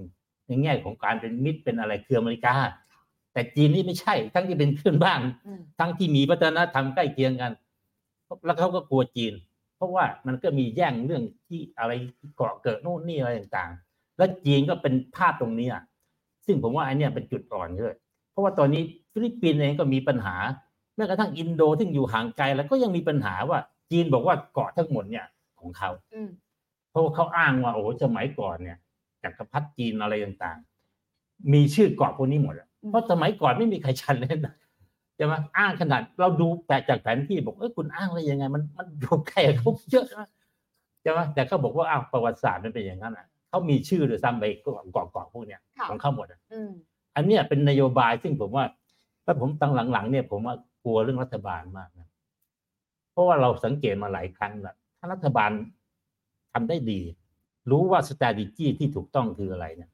ในแง่ของการเป็นมิตรเป็นอะไรคืออเมริกา แต่จีนนี่ไม่ใช่ ทั้งที่เป็นเพื่อนบ้านอืมทั้งที่มีวัฒนธรรมใกล้เคียงกัน แล้วเขาก็กลัวจีน เพราะว่ามันก็มีแย่งเรื่องที่อะไรเกาะเกิดโน่นนี่อะไรต่างๆ แล้วจีนก็เป็นภาพตรงเนี้ยซึ่งผมว่าอันเนี้ยเป็นจุดอ่อนด้วยเพราะว่าตอนนี้ฟิลิปปินส์เองก็มีปัญหาแม้กระทั่งอินโดซึ่งอยู่ห่างไกลแล้วก็ยังมีปัญหาว่าจีนบอกว่าเกาะทั้งหมดเนี่ยของเขาอืมเพราะว่าเขาอ้างว่าโอ้โหสมัยก่อนเนี่ย จักรพรรดิจีนอะไรต่างๆ มีชื่อเกาะพวกนี้หมดอะอืมเพราะสมัยก่อนไม่มีใครชันเลยนะจะมาอ้างขนาดเราดูแปลจากแผนที่บอกเอ้ยคุณอ้างอะไรยังไง มันมันอยู่ใกล้กับเขาเยอะนะใช่ไหมแต่เขาบอกว่าอ้าวประวัติศาสตร์มันเป็นอย่างนั้นอะเขามีชื่อหรือซ้ำไปเกาะเกาะเกาะพวกเนี้ยค่ะของเขาหมดอะอืมอันเนี้ยเป็นนโยบายซึ่งผมว่าถ้าผมตั้งหลังๆเนี่ยผมว่ากลัวเรื่องรัฐบาลมากนะเพราะว่าเราสังเกตมาหลายครั้งแล้วถ้ารัฐบาลทำได้ดี รู้ว่า s t r a t e g y ที่ถูกต้องคืออะไรเนี่ย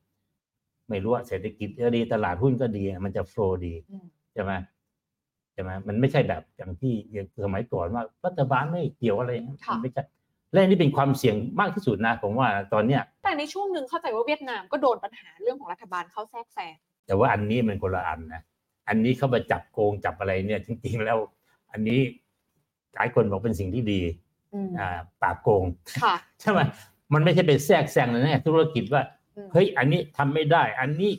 ไม่รู้ว่าเศรษฐกิจก็ดีตลาดหุ้นก็ดี มันจะโฟลว์ดีอืมใช่ไหมใช่ไหมมันไม่ใช่แบบอย่างที่อย่างสมัยก่อนว่ารัฐบาลไม่เกี่ยวอะไรอย่างนั้นค่ะมันไม่ใช่และอันนี่เป็นความเสี่ยงมากที่สุดนะผมว่าตอนเนี้ย แต่ในช่วงหนึ่งเข้าใจว่าเวียดนามก็โดนปัญหาเรื่องของรัฐบาลเข้าแทรกแซงแต่ว่าอันนี้มันคนละอันนะอันนี้เขามาจับโกงจับอะไรเนี่ย จริง ๆ แล้ว อันนี้หลายคนบอกเป็นสิ่งที่ดีอืมอ่าปราบโกงค่ะใช่ไหม มันไม่ใช่เป็นแทรกแซงเลยนะธุรกิจว่าอืมเฮ้ยอันนี้ทำไม่ได้ อันนี้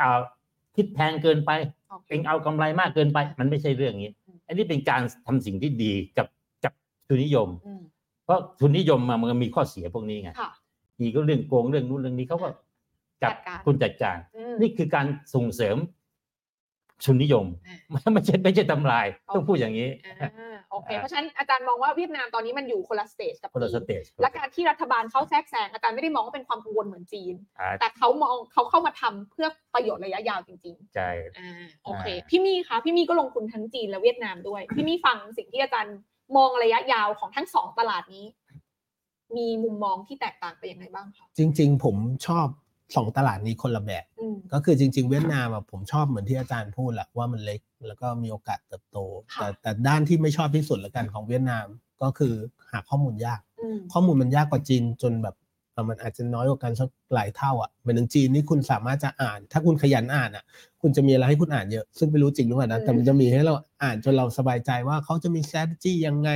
อ่าคิดแพงเกินไปโอเคเองเอากำไรมากเกินไป มันไม่ใช่เรื่องนี้อืมอันนี้เป็นการทำสิ่งที่ดีกับกับทุนนิยมอืมเพราะทุนนิยมมามันมีข้อเสียพวกนี้ไงค่ะดีก็เรื่องโกงเรื่องนู้นเรื่องนี้เขาก็จับจัดการคุณจัดการอืมนี่คือการส่งเสริมทุนนิยมอ่าไม่ใช่ไม่ใช่ทำลายต้องโอเคพูดอย่างนี้อ่า โอเคอ่าเพราะฉะนั้นอาจารย์มองว่าเวียดนามตอนนี้มันอยู่คนละสเตจกับคนละจีสนเตจและการที่รัฐบาลเข้าแทรกแซงอาจารย์ไม่ได้มองว่าเป็นความกังวลเหมือนจีนอ่าแต่เขามองเขาเข้ามาทำเพื่อประโยชน์ระยะยาวจริงใช่ๆอ่าโอเคอ่าพี่มี่คะพี่มี่ก็ลงทุนทั้งจีนและเวียดนามด้วย พี่มี่ฟังสิ่งที่อาจารย์มองระยะยาวของทั้งสองตลาดนี้ มีมุมมองที่แตกต่างไปยังไงบ้างคะจริง ๆ ผมชอบ สองตลาดนี้คนละแบบอืมก็คือจริง ๆ เวียดนามอะผมชอบเหมือนที่อาจารย์พูดแหละว่ามันเล็กแล้วก็มีโอกาสเติบโตค่ะแต่แต่ด้านที่ไม่ชอบที่สุดละกันของเวียดนามก็คือหาข้อมูลยากอืมข้อมูลมันยากกว่าจีนจนแบบเอ่อมันอาจจะน้อยกว่ากันสักหลายเท่าอะเหมือนจีนนี่คุณสามารถจะอ่าน ถ้าคุณขยันอ่านอะ คุณจะมีอะไรให้คุณอ่านเยอะ ซึ่งไม่รู้จริงหรือเปล่านะแต่มันจะมีให้เราอ่านจนเราสบายใจว่าเขาจะมี strategy ยังไง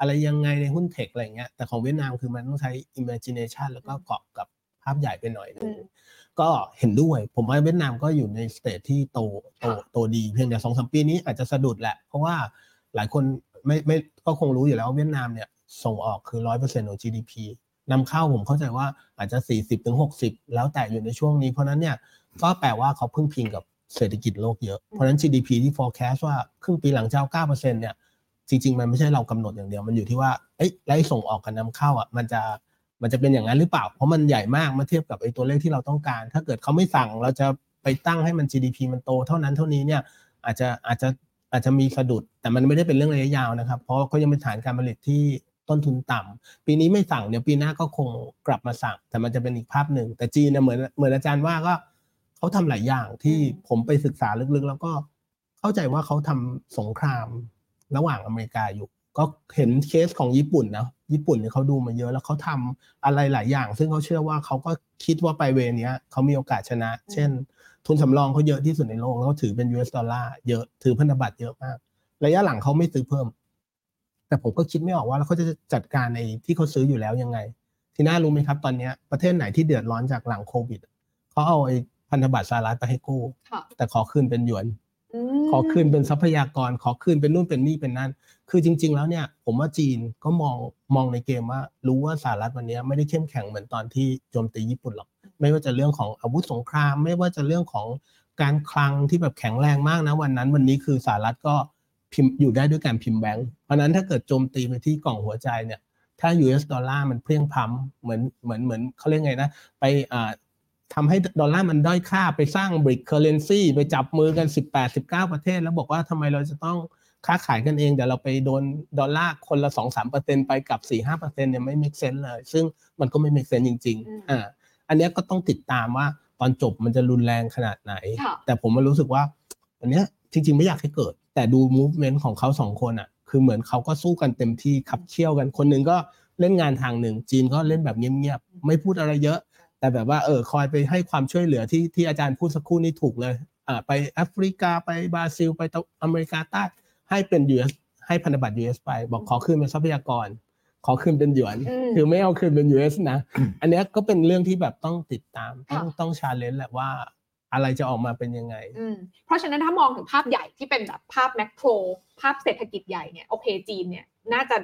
อะไรยังไงในหุ้น tech อะไรอย่างเงี้ยแต่ของเวียดนามคือมันต้องใช้ imagination แล้วก็เกาะกับภาพใหญ่ไปหน่อยนึงอืมก็เห็นด้วย ผมว่าเวียดนามก็อยู่ใน stage ที่โตโตค่ะโตดีเพียงแต่สองสามปีนี้อาจจะสะดุดแหละ เพราะว่าหลายคนไม่ไม่ก็คงรู้อยู่แล้วว่าเวียดนามเนี่ยส่งออกคือร้อยเปอร์เซ็นต์ของ GDP นำเข้าผมเข้าใจว่าอาจจะ 40ถึง60แล้วแต่อยู่ในช่วงนี้ เพราะฉะนั้นเนี่ยก็แปลว่าเขาพึ่งพิงกับเศรษฐกิจโลกเยอะ เพราะฉะนั้น GDP ที่ forecast ว่าครึ่งปีหลังจะเอา9%เนี่ยจริง ๆ มันไม่ใช่เรากำหนดอย่างเดียว มันอยู่ที่ว่าเอ้ยแล้วไอ้ส่งออกกับนำเข้าอะมันจะ มันจะเป็นอย่างนั้นหรือเปล่า เพราะมันใหญ่มากเมื่อเทียบกับไอ้ตัวเลขที่เราต้องการ ถ้าเกิดเขาไม่สั่งเราจะไปตั้งให้มัน GDP มันโตเท่านั้นเท่านี้เนี่ยอาจจะอาจจะอาจจะมีสะดุด แต่มันไม่ได้เป็นเรื่องระยะยาวนะครับ เพราะเขายังเป็นฐานการผลิตที่ต้นทุนต่ำปีนี้ไม่สั่งเดี๋ยวปีหน้าก็คงกลับมาสั่ง แต่มันจะเป็นอีกภาพหนึ่ง แต่จีนเนี่ยเหมือนเหมือนอาจารย์ว่าก็เขาทำหลายอย่างที่ผมไปศึกษาลึกๆ แล้วก็เข้าใจว่าเขาทำสงครามระหว่างอเมริกาอยู่ ก็เห็นเคสของญี่ปุ่นนะ ญี่ปุ่นเนี่ยเขาดูมาเยอะแล้วเขาทำอะไรหลายอย่าง ซึ่งเขาเชื่อว่าเขาก็คิดว่าไปเวเนี้ยเขามีโอกาสชนะ เช่น ทุนสำรองเขาเยอะที่สุดในโลกแล้วเขาถือเป็น US ดอลลาร์เยอะถือพันธบัตรเยอะมาก ระยะหลังเขาไม่ซื้อเพิ่ม แต่ผมก็คิดไม่ออกว่าแล้วเขาจะจัดการในที่เขาซื้ออยู่แล้วยังไง ที่น่ารู้ไหมครับ ตอนเนี้ยประเทศไหนที่เดือดร้อนจากหลังโควิดเขาเอาไอ้พันธบัตรสหรัฐไปให้กู้ค่ะแต่ขอคืนเป็นหยวนม ขอคืนเป็นทรัพยากร ขอคืนเป็นนู่นเป็นนี่เป็นนั่น คือจริง ๆ แล้วเนี่ย ผมว่าจีนก็มองมองในเกมว่า รู้ว่าสหรัฐวันนี้ไม่ได้เข้มแข็งเหมือนตอนที่โจมตีญี่ปุ่นหรอก ไม่ว่าจะเรื่องของอาวุธสงคราม ไม่ว่าจะเรื่องของการคลังที่แบบแข็งแรงมากนะวันนั้น วันนี้คือสหรัฐก็พิมพ์อยู่ได้ด้วยการพิมพ์แบงก์เพราะนั้นถ้าเกิดโจมตีไปที่กล่องหัวใจเนี่ยถ้า US ดอลลาร์มันเพลี่ยงพล้ำเหมือนเหมือนเหมือนเขาเรียกไงนะ ไปอ่า ทำให้ดอลลาร์มันด้อยค่าไปสร้าง BRICS currency ไปจับมือกัน 18 19 ประเทศ แล้วบอกว่าทำไมเราจะต้องค้าขายกันเองเดี๋ยวเราไปโดนดอลลาร์คนละ2-3%ไปกับ4-5%เนี่ยไม่ make sense เลย ซึ่งมันก็ไม่ make sense จริงอืมๆอ่าอันเนี้ยก็ต้องติดตามว่าตอนจบมันจะรุนแรงขนาดไหนค่ะแต่ผมมันรู้สึกว่า อันเนี้ยจริง ๆ ไม่อยากให้เกิด แต่ดู movement ของเขาสองคนอะ คือเหมือนเขาก็สู้กันเต็มที่ขับเคี่ยวกันคนหนึ่งก็เล่นงานทางหนึ่ง จีนก็เล่นแบบเงียบๆไม่พูดอะไรเยอะ แต่แบบว่าเออคอยไปให้ความช่วยเหลือที่ที่อาจารย์พูดสักครู่นี้ถูกเลยอ่าไปแอฟริกาไปบราซิล ไปตะอเมริกาใต้ให้เป็น US ให้พันธบัตร US ไป บอกขอคืนเป็นทรัพยากร ขอคืนเป็นหยวนอืมคือไม่เอาคืนเป็น US นะ อันเนี้ยก็เป็นเรื่องที่แบบต้องติดตามต้องค่ะต้อง challenge แหละว่าอะไรจะออกมาเป็นยังไงอืมเพราะฉะนั้นถ้ามองถึงภาพใหญ่ที่เป็นแบบภาพ macroภาพเศรษฐกิจใหญ่เนี่ยโอเคจีนเนี่ยน่าจะ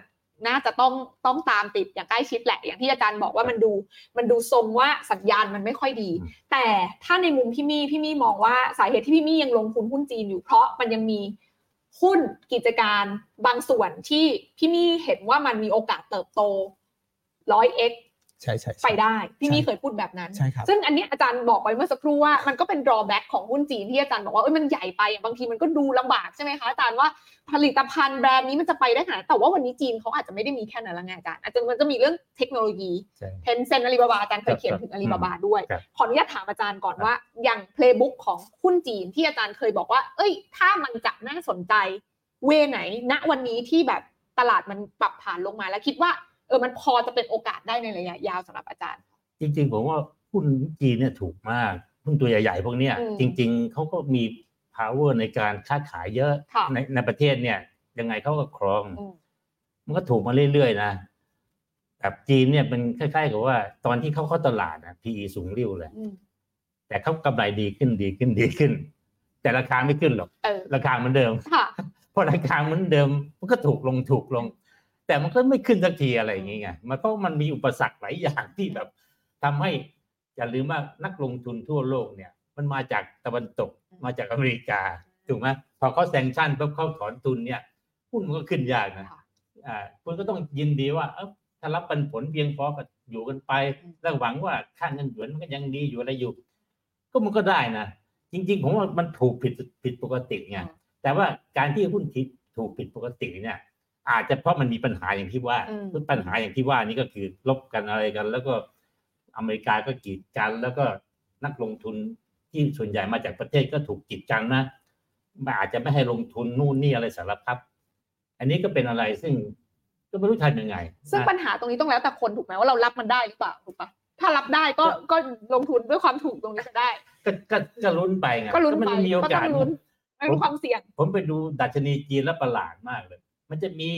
น่าจะต้องต้องตามติดอย่างใกล้ชิดแหละ อย่างที่อาจารย์บอกว่ามันดู มันดูทรงว่าสัญญาณมันไม่ค่อยดีอืมแต่ถ้าในมุมพี่มี่พี่มี่มองว่าสาเหตุที่พี่มี่ยังลงทุนหุ้นจีนอยู่เพราะมันยังมีหุ้นกิจการบางส่วนที่พี่มี่เห็นว่ามันมีโอกาสเติบโตร้อยเอ็ก ใช่ใช่ไปได้พี่มี่ใช่เคยพูดแบบนั้นใช่ครับซึ่งอันเนี้ยอาจารย์บอกไว้เมื่อสักครู่ว่ามันก็เป็น drawback ของหุ้นจีนที่อาจารย์บอกว่าเอ้ยมันใหญ่ไปอะบางทีมันก็ดูลำบากใช่ไหมคะอาจารย์ว่าผลิตภัณฑ์แบรนด์นี้มันจะไปได้ขนาดไหนแต่ว่าวันนี้จีนเขาอาจจะไม่ได้มีแค่นั้นละไงอาจารย์อาจจะมันจะมีเรื่องเทคโนโลยีใช่เทนเซนอาลีบาบาอาจารย์เคยเขียนถึงอาลีบาบาด้วยครับขออนุญาตถามอาจารย์ก่อนว่า อย่าง playbook ของหุ้นจีนที่อาจารย์เคยบอกว่า เอ้ย ถ้ามันจะน่าสนใจเวไหนณวันนี้ที่แบบตลาดมันปรับฐานลงมาแล้วคิดว่าเออมันพอจะเป็นโอกาสได้ในระยะยาวสำหรับอาจารย์ จริง ๆ ผมว่าหุ้นจีนเนี่ยถูกมากหุ้นตัวใหญ่ๆพวกเนี้ยอืมจริง ๆเขาก็มี power ในการค้าขายเยอะค่ะในในประเทศเนี่ย ยังไงเขาก็ครองอืมมันก็ถูกมาเรื่อยๆนะแบบจีนเนี่ยเป็นคล้ายๆกับว่า ตอนที่เขาเข้าตลาดนะ PE สูงริ้วเลยอืมแต่เขากำไรดีขึ้นดีขึ้นดีขึ้น แต่ราคาไม่ขึ้นหรอกเออราคาเหมือนเดิมค่ะพอราคาเหมือนเดิม มันก็ถูกลงถูกลง แต่มันก็ไม่ขึ้นสักทีอะไรอย่างเงี้ยมันเพราะมันมีอุปสรรคหลายอย่างที่แบบทำให้อย่าลืมว่านักลงทุนทั่วโลกเนี่ย มันมาจากตะวันตกมาจากอเมริกาถูกไหมพอเขาแซงชั่นปุ๊บเขาถอนทุนเนี่ยหุ้นมันก็ขึ้นยากนะค่ะอ่าคุณก็ต้องยินดีว่าเออถ้ารับปันผลเพียงพอก็อยู่กันไปอืมแล้วหวังว่าค่าเงินหยวนมันก็ยังดีอยู่อะไรอยู่ ก็มันก็ได้นะจริง ๆ ผมว่ามันถูกผิดผิดปกติไงแต่ว่าการที่หุ้นทิศถูกผิดปกติเนี่ย อาจจะเพราะมันมีปัญหาอย่างที่ว่าอืมปัญหาอย่างที่ว่านี่ก็คือลบกันอะไรกัน แล้วก็อเมริกาก็กีดกัน แล้วก็นักลงทุนที่ส่วนใหญ่มาจากประเทศก็ถูกกีดกันนะมันอาจจะไม่ให้ลงทุนนู่นนี่อะไรสารพัดอันนี้ก็เป็นอะไรซึ่งก็ไม่รู้ทำยังไง ซึ่งนะปัญหาตรงนี้ต้องแล้วแต่คนถูกไหมว่าเรารับมันได้หรือเปล่าถูกปะถ้ารับได้ก็ก็ลงทุนด้วยความถูกตรงนี้ก็ได้ก็ก็ก็ลุ้นไปไงก็ลุ้นมัไปมีโอก็ต้กาอสงลุ้นไม่มีความเสี่ยง ผมไปดูดัชนีจีนแล้วประหลาดมากเลย มันจะมี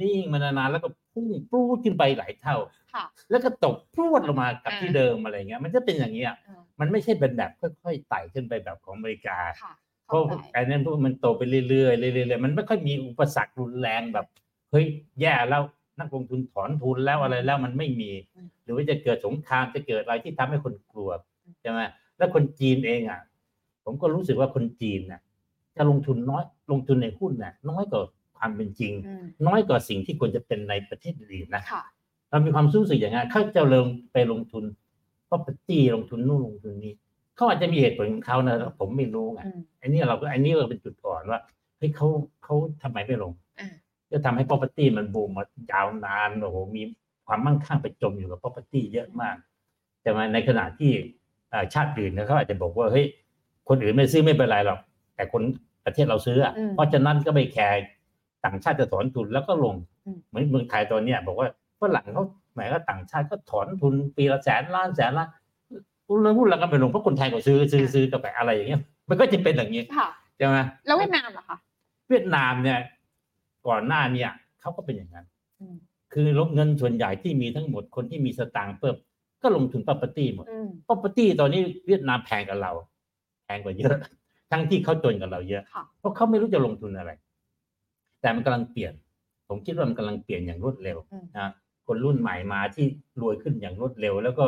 นิ่งมานานๆแล้วก็พุ่งปรูดขึ้นไปหลายเท่า ค่ะ แล้วก็ตกพรวดลงมากับอ่าที่เดิมอะไรเงี้ย มันจะเป็นอย่างเงี้ยอ่ามันไม่ใช่เป็นแบบค่อยๆไต่ขึ้นไปแบบของอเมริกา ค่ะเพราะเข้าใจไอ้นั้นพวกมันโตไปเรื่อยๆเรื่อยๆมันไม่ค่อยมีอุปสรรครุนแรงแบบเฮ้ยแย่แล้วนักลงทุนถอนทุนแล้วอะไรแล้วมันไม่มีอืมหรือว่าจะเกิดสงครามจะเกิดอะไรที่ทำให้คนกลัวใช่ไหมแล้วคนจีนเองอะ ผมก็รู้สึกว่าคนจีนน่ะจะลงทุนน้อยลงทุนในหุ้นน่ะน้อยกว่า ความเป็นจริงอืมน้อยกว่าสิ่งที่ควรจะเป็นในประเทศอื่นนะค่ะเรามีความรู้สึกอย่างนั้นเขาจะเริ่มไปลงทุน property ลงทุนนู่นลงทุนนี้เขาอาจจะมีเหตุผลของเขานะผมไม่รู้ไงอืมไอ้นี่เราก็ไอ้นี่เราเป็นจุดอ่อนว่าเฮ้ยเขาเขาทำไมไม่ลงอ่าก็ทำให้ property มันบูมมายาวนานโอ้โหมีความมั่งคั่งไปจมอยู่กับ property เยอะมาก แต่มาในขณะที่เอ่อชาติอื่นเนี่ยเขาอาจจะบอกว่าเฮ้ยคนอื่นไม่ซื้อไม่เป็นไรหรอกแต่คนประเทศเราซื้ออะอืมเพราะฉะนั้นก็ไม่แคร์ ต่างชาติจะถอนทุนแล้วก็ลงอืมเหมือนเมืองไทยตอนเนี้ยบอกว่าฝรั่งเขาหมายว่าต่างชาติก็ถอนทุนปีละแสนล้านแสนล้านหุ้นแล้วหุ้นเราก็ไปลงเพราะคนไทยก็ซื้อซื้อซื้อกันไปอะไรอย่างเงี้ย มันก็จะเป็นอย่างนี้ค่ะใช่ไหมแล้วเวียดนามเหรอคะเวียดนามเนี่ยก่อนหน้าเนี่ยเขาก็เป็นอย่างนั้นอืมคือลบเงินส่วนใหญ่ที่มีทั้งหมดคนที่มีสตางค์เพิ่มก็ลงทุน property หมดอืม property ตอนนี้เวียดนามแพงกว่าเรา แพงกว่าเยอะ ทั้งที่เขาจนกับเราเยอะค่ะเพราะเขาไม่รู้จะลงทุนอะไร แต่มันกำลังเปลี่ยน ผมคิดว่ามันกำลังเปลี่ยนอย่างรวดเร็วอืมนะคนรุ่นใหม่มาที่รวยขึ้นอย่างรวดเร็ว แล้วก็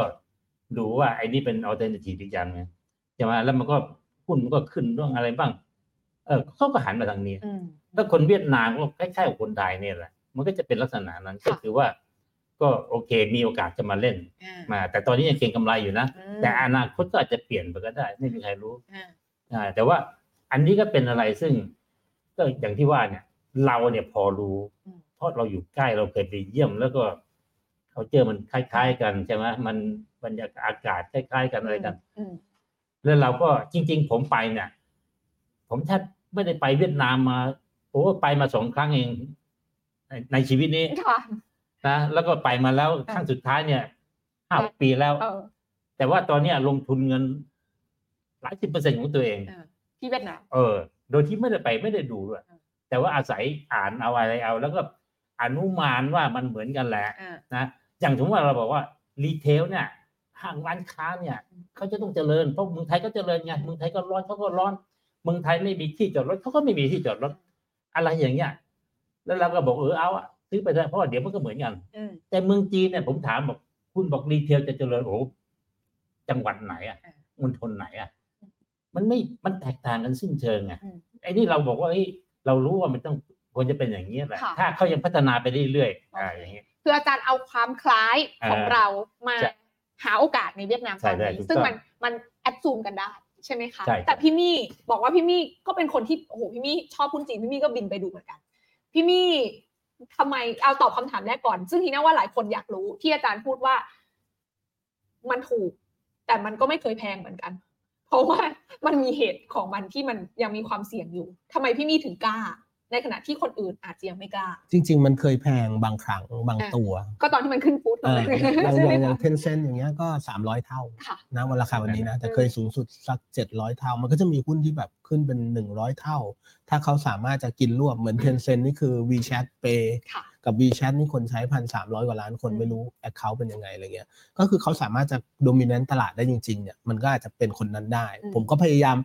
ดูว่าไอ้นี่เป็น alternative อีกอย่างไงใช่ไหมแล้วมันก็หุ้นมันก็ขึ้นเรื่องอะไรบ้าง เออเขาก็หันมาทางนี้อืมถ้าคนเวียดนามก็คล้ายๆกับคนไทยเนี่ยแหละมันก็จะเป็นลักษณะนั้นค่ะก็คือว่า ก็โอเคมีโอกาสจะมาเล่นอ่ามา แต่ตอนนี้ยังเก็งกำไรอยู่นะอืมแต่อนาคตก็อาจจะเปลี่ยนไปก็ได้ ไม่มีใครรู้อ่าอ่าแต่ว่าอันนี้ก็เป็นอะไรซึ่ง ก็อย่างที่ว่าเนี่ย เราเนี่ยพอรู้อืมเพราะเราอยู่ใกล้เราเคยไปเยี่ยม แล้วก็เขาเจอมันคล้าย ๆ กันใช่ไหมมันบรรยากาศอากาศคล้าย ๆ กันอะไรกันอืมแล้วเราก็จริง ๆ ผมไปเนี่ย ผมแทบไม่ได้ไปเวียดนามมาโอ้ไปมาสองครั้งเอง ในในชีวิตนี้ค่ะนะแล้วก็ไปมาแล้วอ่าครั้งสุดท้ายเนี่ยห้าปีแล้วเออแต่ว่าตอนเนี้ยลงทุนเงินหลายสิบเปอร์เซ็นต์ของตัวเองเออที่เวียดนามเออ โดยที่ไม่ได้ไปไม่ได้ดูด้วยอ่า แต่ว่าอาศัยอ่านเอาอะไรเอา แล้วก็อนุมานว่ามันเหมือนกันแหละอ่านะอย่างสมมติว่าเราบอกว่า retail เนี่ยห้างร้านค้าเนี่ยเขาจะต้องเจริญเพราะเมืองไทยก็เจริญไงเมืองไทยก็ร้อนเขาก็ร้อนเมืองไทยไม่มีที่จอดรถเขาก็ไม่มีที่จอดรถอะไรอย่างเงี้ยแล้วเราก็บอกเออเอาอะซื้อไปเถอะเพราะว่าเดี๋ยวมันก็เหมือนกันอืมแต่เมืองจีนเนี่ยผมถามบอกคุณบอกรีเทลจะเจริญโอ้โหจังหวัดไหนอะอ่ามณฑลไหนอะมันไม่มันแตกต่างกันสิ้นเชิงไงอืมไอ้นี่เราบอกว่าเฮ้ย เรารู้ว่ามันต้องควรจะเป็นอย่างนี้แหละ ค่ะ ถ้าเขายังพัฒนาไปเรื่อยๆอ่าอย่างนี้ คืออาจารย์เอาความคล้ายของอ่าเรามาใช่หาโอกาสในเวียดนามตใช่อนใช่นี้ถูกซึ่งต้องมันมันแอดซูมกันได้ใช่ไหมคะ ใช่แต่พี่มี่บอกว่าพี่มี่ก็เป็นคนที่โอ้โหพี่มี่ชอบพูดจริงพี่มี่ก็บินไปดูเหมือนกัน พี่มี่ทำไมเอาตอบคำถามแรกก่อน ซึ่งทีน่าว่าหลายคนอยากรู้ที่อาจารย์พูดว่า มันถูก แต่มันก็ไม่เคยแพงเหมือนกัน เพราะว่ามันมีเหตุของมันที่มันยังมีความเสี่ยงอยู่ทำไมพี่มี่ถึงกล้า ในขณะที่คนอื่นอาจจะยังไม่กล้า จริง ๆ มันเคยแพงบางครั้งบางอะตัว ก็ตอนที่มันขึ้นฟู้ดเอออย่างใช่อไหมย่างอย่าคะงเทนเซนอย่างเงี้ยก็สามร้อยเท่าค่ะนะวันราคาวันนี้นะ แต่อืมเคยสูงสุดสักเจ็ดร้อยเท่า มันก็จะมีหุ้นที่แบบขึ้นเป็นหนึ่งร้อยเท่า ถ้าเขาสามารถจะกินรวบเหมือนเทนเซนนี่คือ WeChat Pay ค่ะ กับ WeChat นี่คนใช้พันสามร้อยกว่าล้านคนอืมไม่รู้แอคเคาท์เป็นยังไงอะไรเงี้ยก็คือเขาสามารถจะโดมิเนนต์ตลาดได้จริงๆเนี่ยมันก็อาจจะเป็นคนนั้นได้ ผมก็พยายาม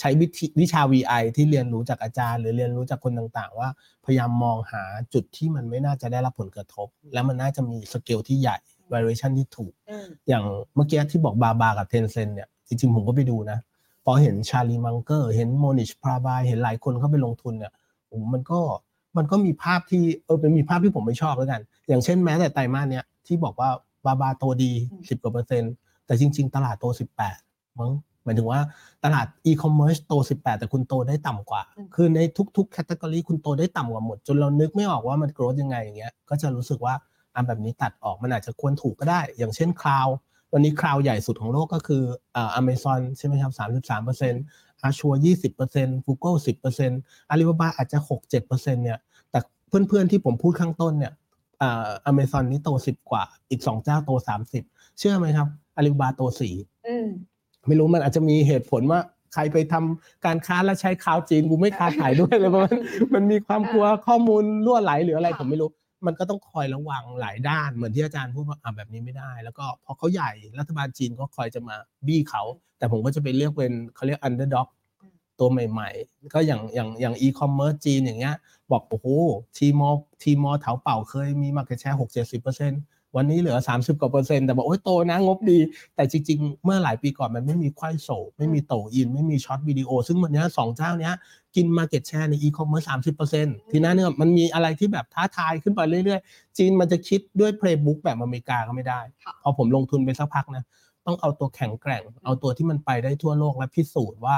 ใช้วิธีวิชา VI ที่เรียนรู้จากอาจารย์ หรือเรียนรู้จากคนต่างๆ ว่าพยายามมองหาจุดที่มันไม่น่าจะได้รับผลกระทบ และมันน่าจะมีสเกลที่ใหญ่ valuation ที่ถูกอืมอย่างเมื่อกี้ที่บอก Baba กับ Tencent เนี่ยจริงๆผมก็ไปดูนะพอเห็น Charlie Munger เห็น Mohnish Pabrai เห็นหลายคนเข้าไปลงทุนเนี่ยโอ้โหมันก็ มันก็มีภาพที่เออเป็นมีภาพที่ผมไม่ชอบแล้วกัน อย่างเช่นแม้แต่ไตรมาสเนี้ยที่บอกว่า Baba โตดีอืม10กว่าเปอร์เซ็นต์แต่จริง ๆ ตลาดโต18มั้งหมายถึงว่าตลาดอีคอมเมิร์ซโต 18 แต่คุณโตได้ต่ำกว่าอืมคือในทุกๆ category คุณโตได้ต่ำกว่าหมด จนเรานึกไม่ออกว่ามัน growth ยังไงอย่างเงี้ย ก็จะรู้สึกว่าอันแบบนี้ตัดออกมันอาจจะควรถูกก็ได้ อย่างเช่น cloud วันนี้ cloud ใหญ่สุดของโลกก็คืออ่าอเมซอนใช่ไหมครับ33เปอร์เซ็นต์ Azure ยี่สิบเปอร์เซ็นต์กูเกิลสิบเปอร์เซ็นต์อาลีบาบาอาจจะหกเจ็ดเปอร์เซ็นต์เนี่ย แต่เพื่อนๆที่ผมพูดข้างต้นเนี่ยอ่าอเมซอนนี่โตสิบกว่า อีกสองเจ้าโตสามสิบเชื่อไหมครับอาลีบาบาโตสี่อืมไม่รู้มันอาจจะมีเหตุผลว่าใครไปทำการค้าแล้วใช้คราวจีนกูไม่ค้าขายด้วยเลยเพราะมันมันมีความกลัวข้อมูลรั่วไหลหรืออะไรค่ะผมไม่รู้ มันก็ต้องคอยระวังหลายด้านเหมือนที่อาจารย์พูดว่าอ่าแบบนี้ไม่ได้ แล้วก็พอเขาใหญ่รัฐบาลจีนก็คอยจะมาบี้เขา แต่ผมก็จะไปเลือกเป็นเขาเรียก underdog ตัวใหม่ ๆ ก็อย่างอย่างอย่าง e-commerce จีนอย่างเงี้ย บอกโอ้โหทีมอทีมอเถาเป่าเคยมี market share 6 70เปอร์เซ็นต์ วันนี้เหลือ 30กว่าเปอร์เซ็นต์แต่บอกโอ้ยโตนะงบดี แต่จริง ๆ เมื่อหลายปีก่อนมันไม่มีควายโซไม่มีโตอิน ไม่มีช็อตวิดีโอ ซึ่งวันเนี้ยสองเจ้าเนี้ยกิน market share ใน e-commerce 30เปอร์เซ็นต์ทีนั้นเนี่ยมันมีอะไรที่แบบท้าทายขึ้นไปเรื่อยๆ จีนมันจะคิดด้วย playbook แบบอเมริกาก็ไม่ได้ค่ะพอผมลงทุนไปสักพักนะต้องเอาตัวแข็งแกร่ง เอาตัวที่มันไปได้ทั่วโลกและพิสูจน์ว่า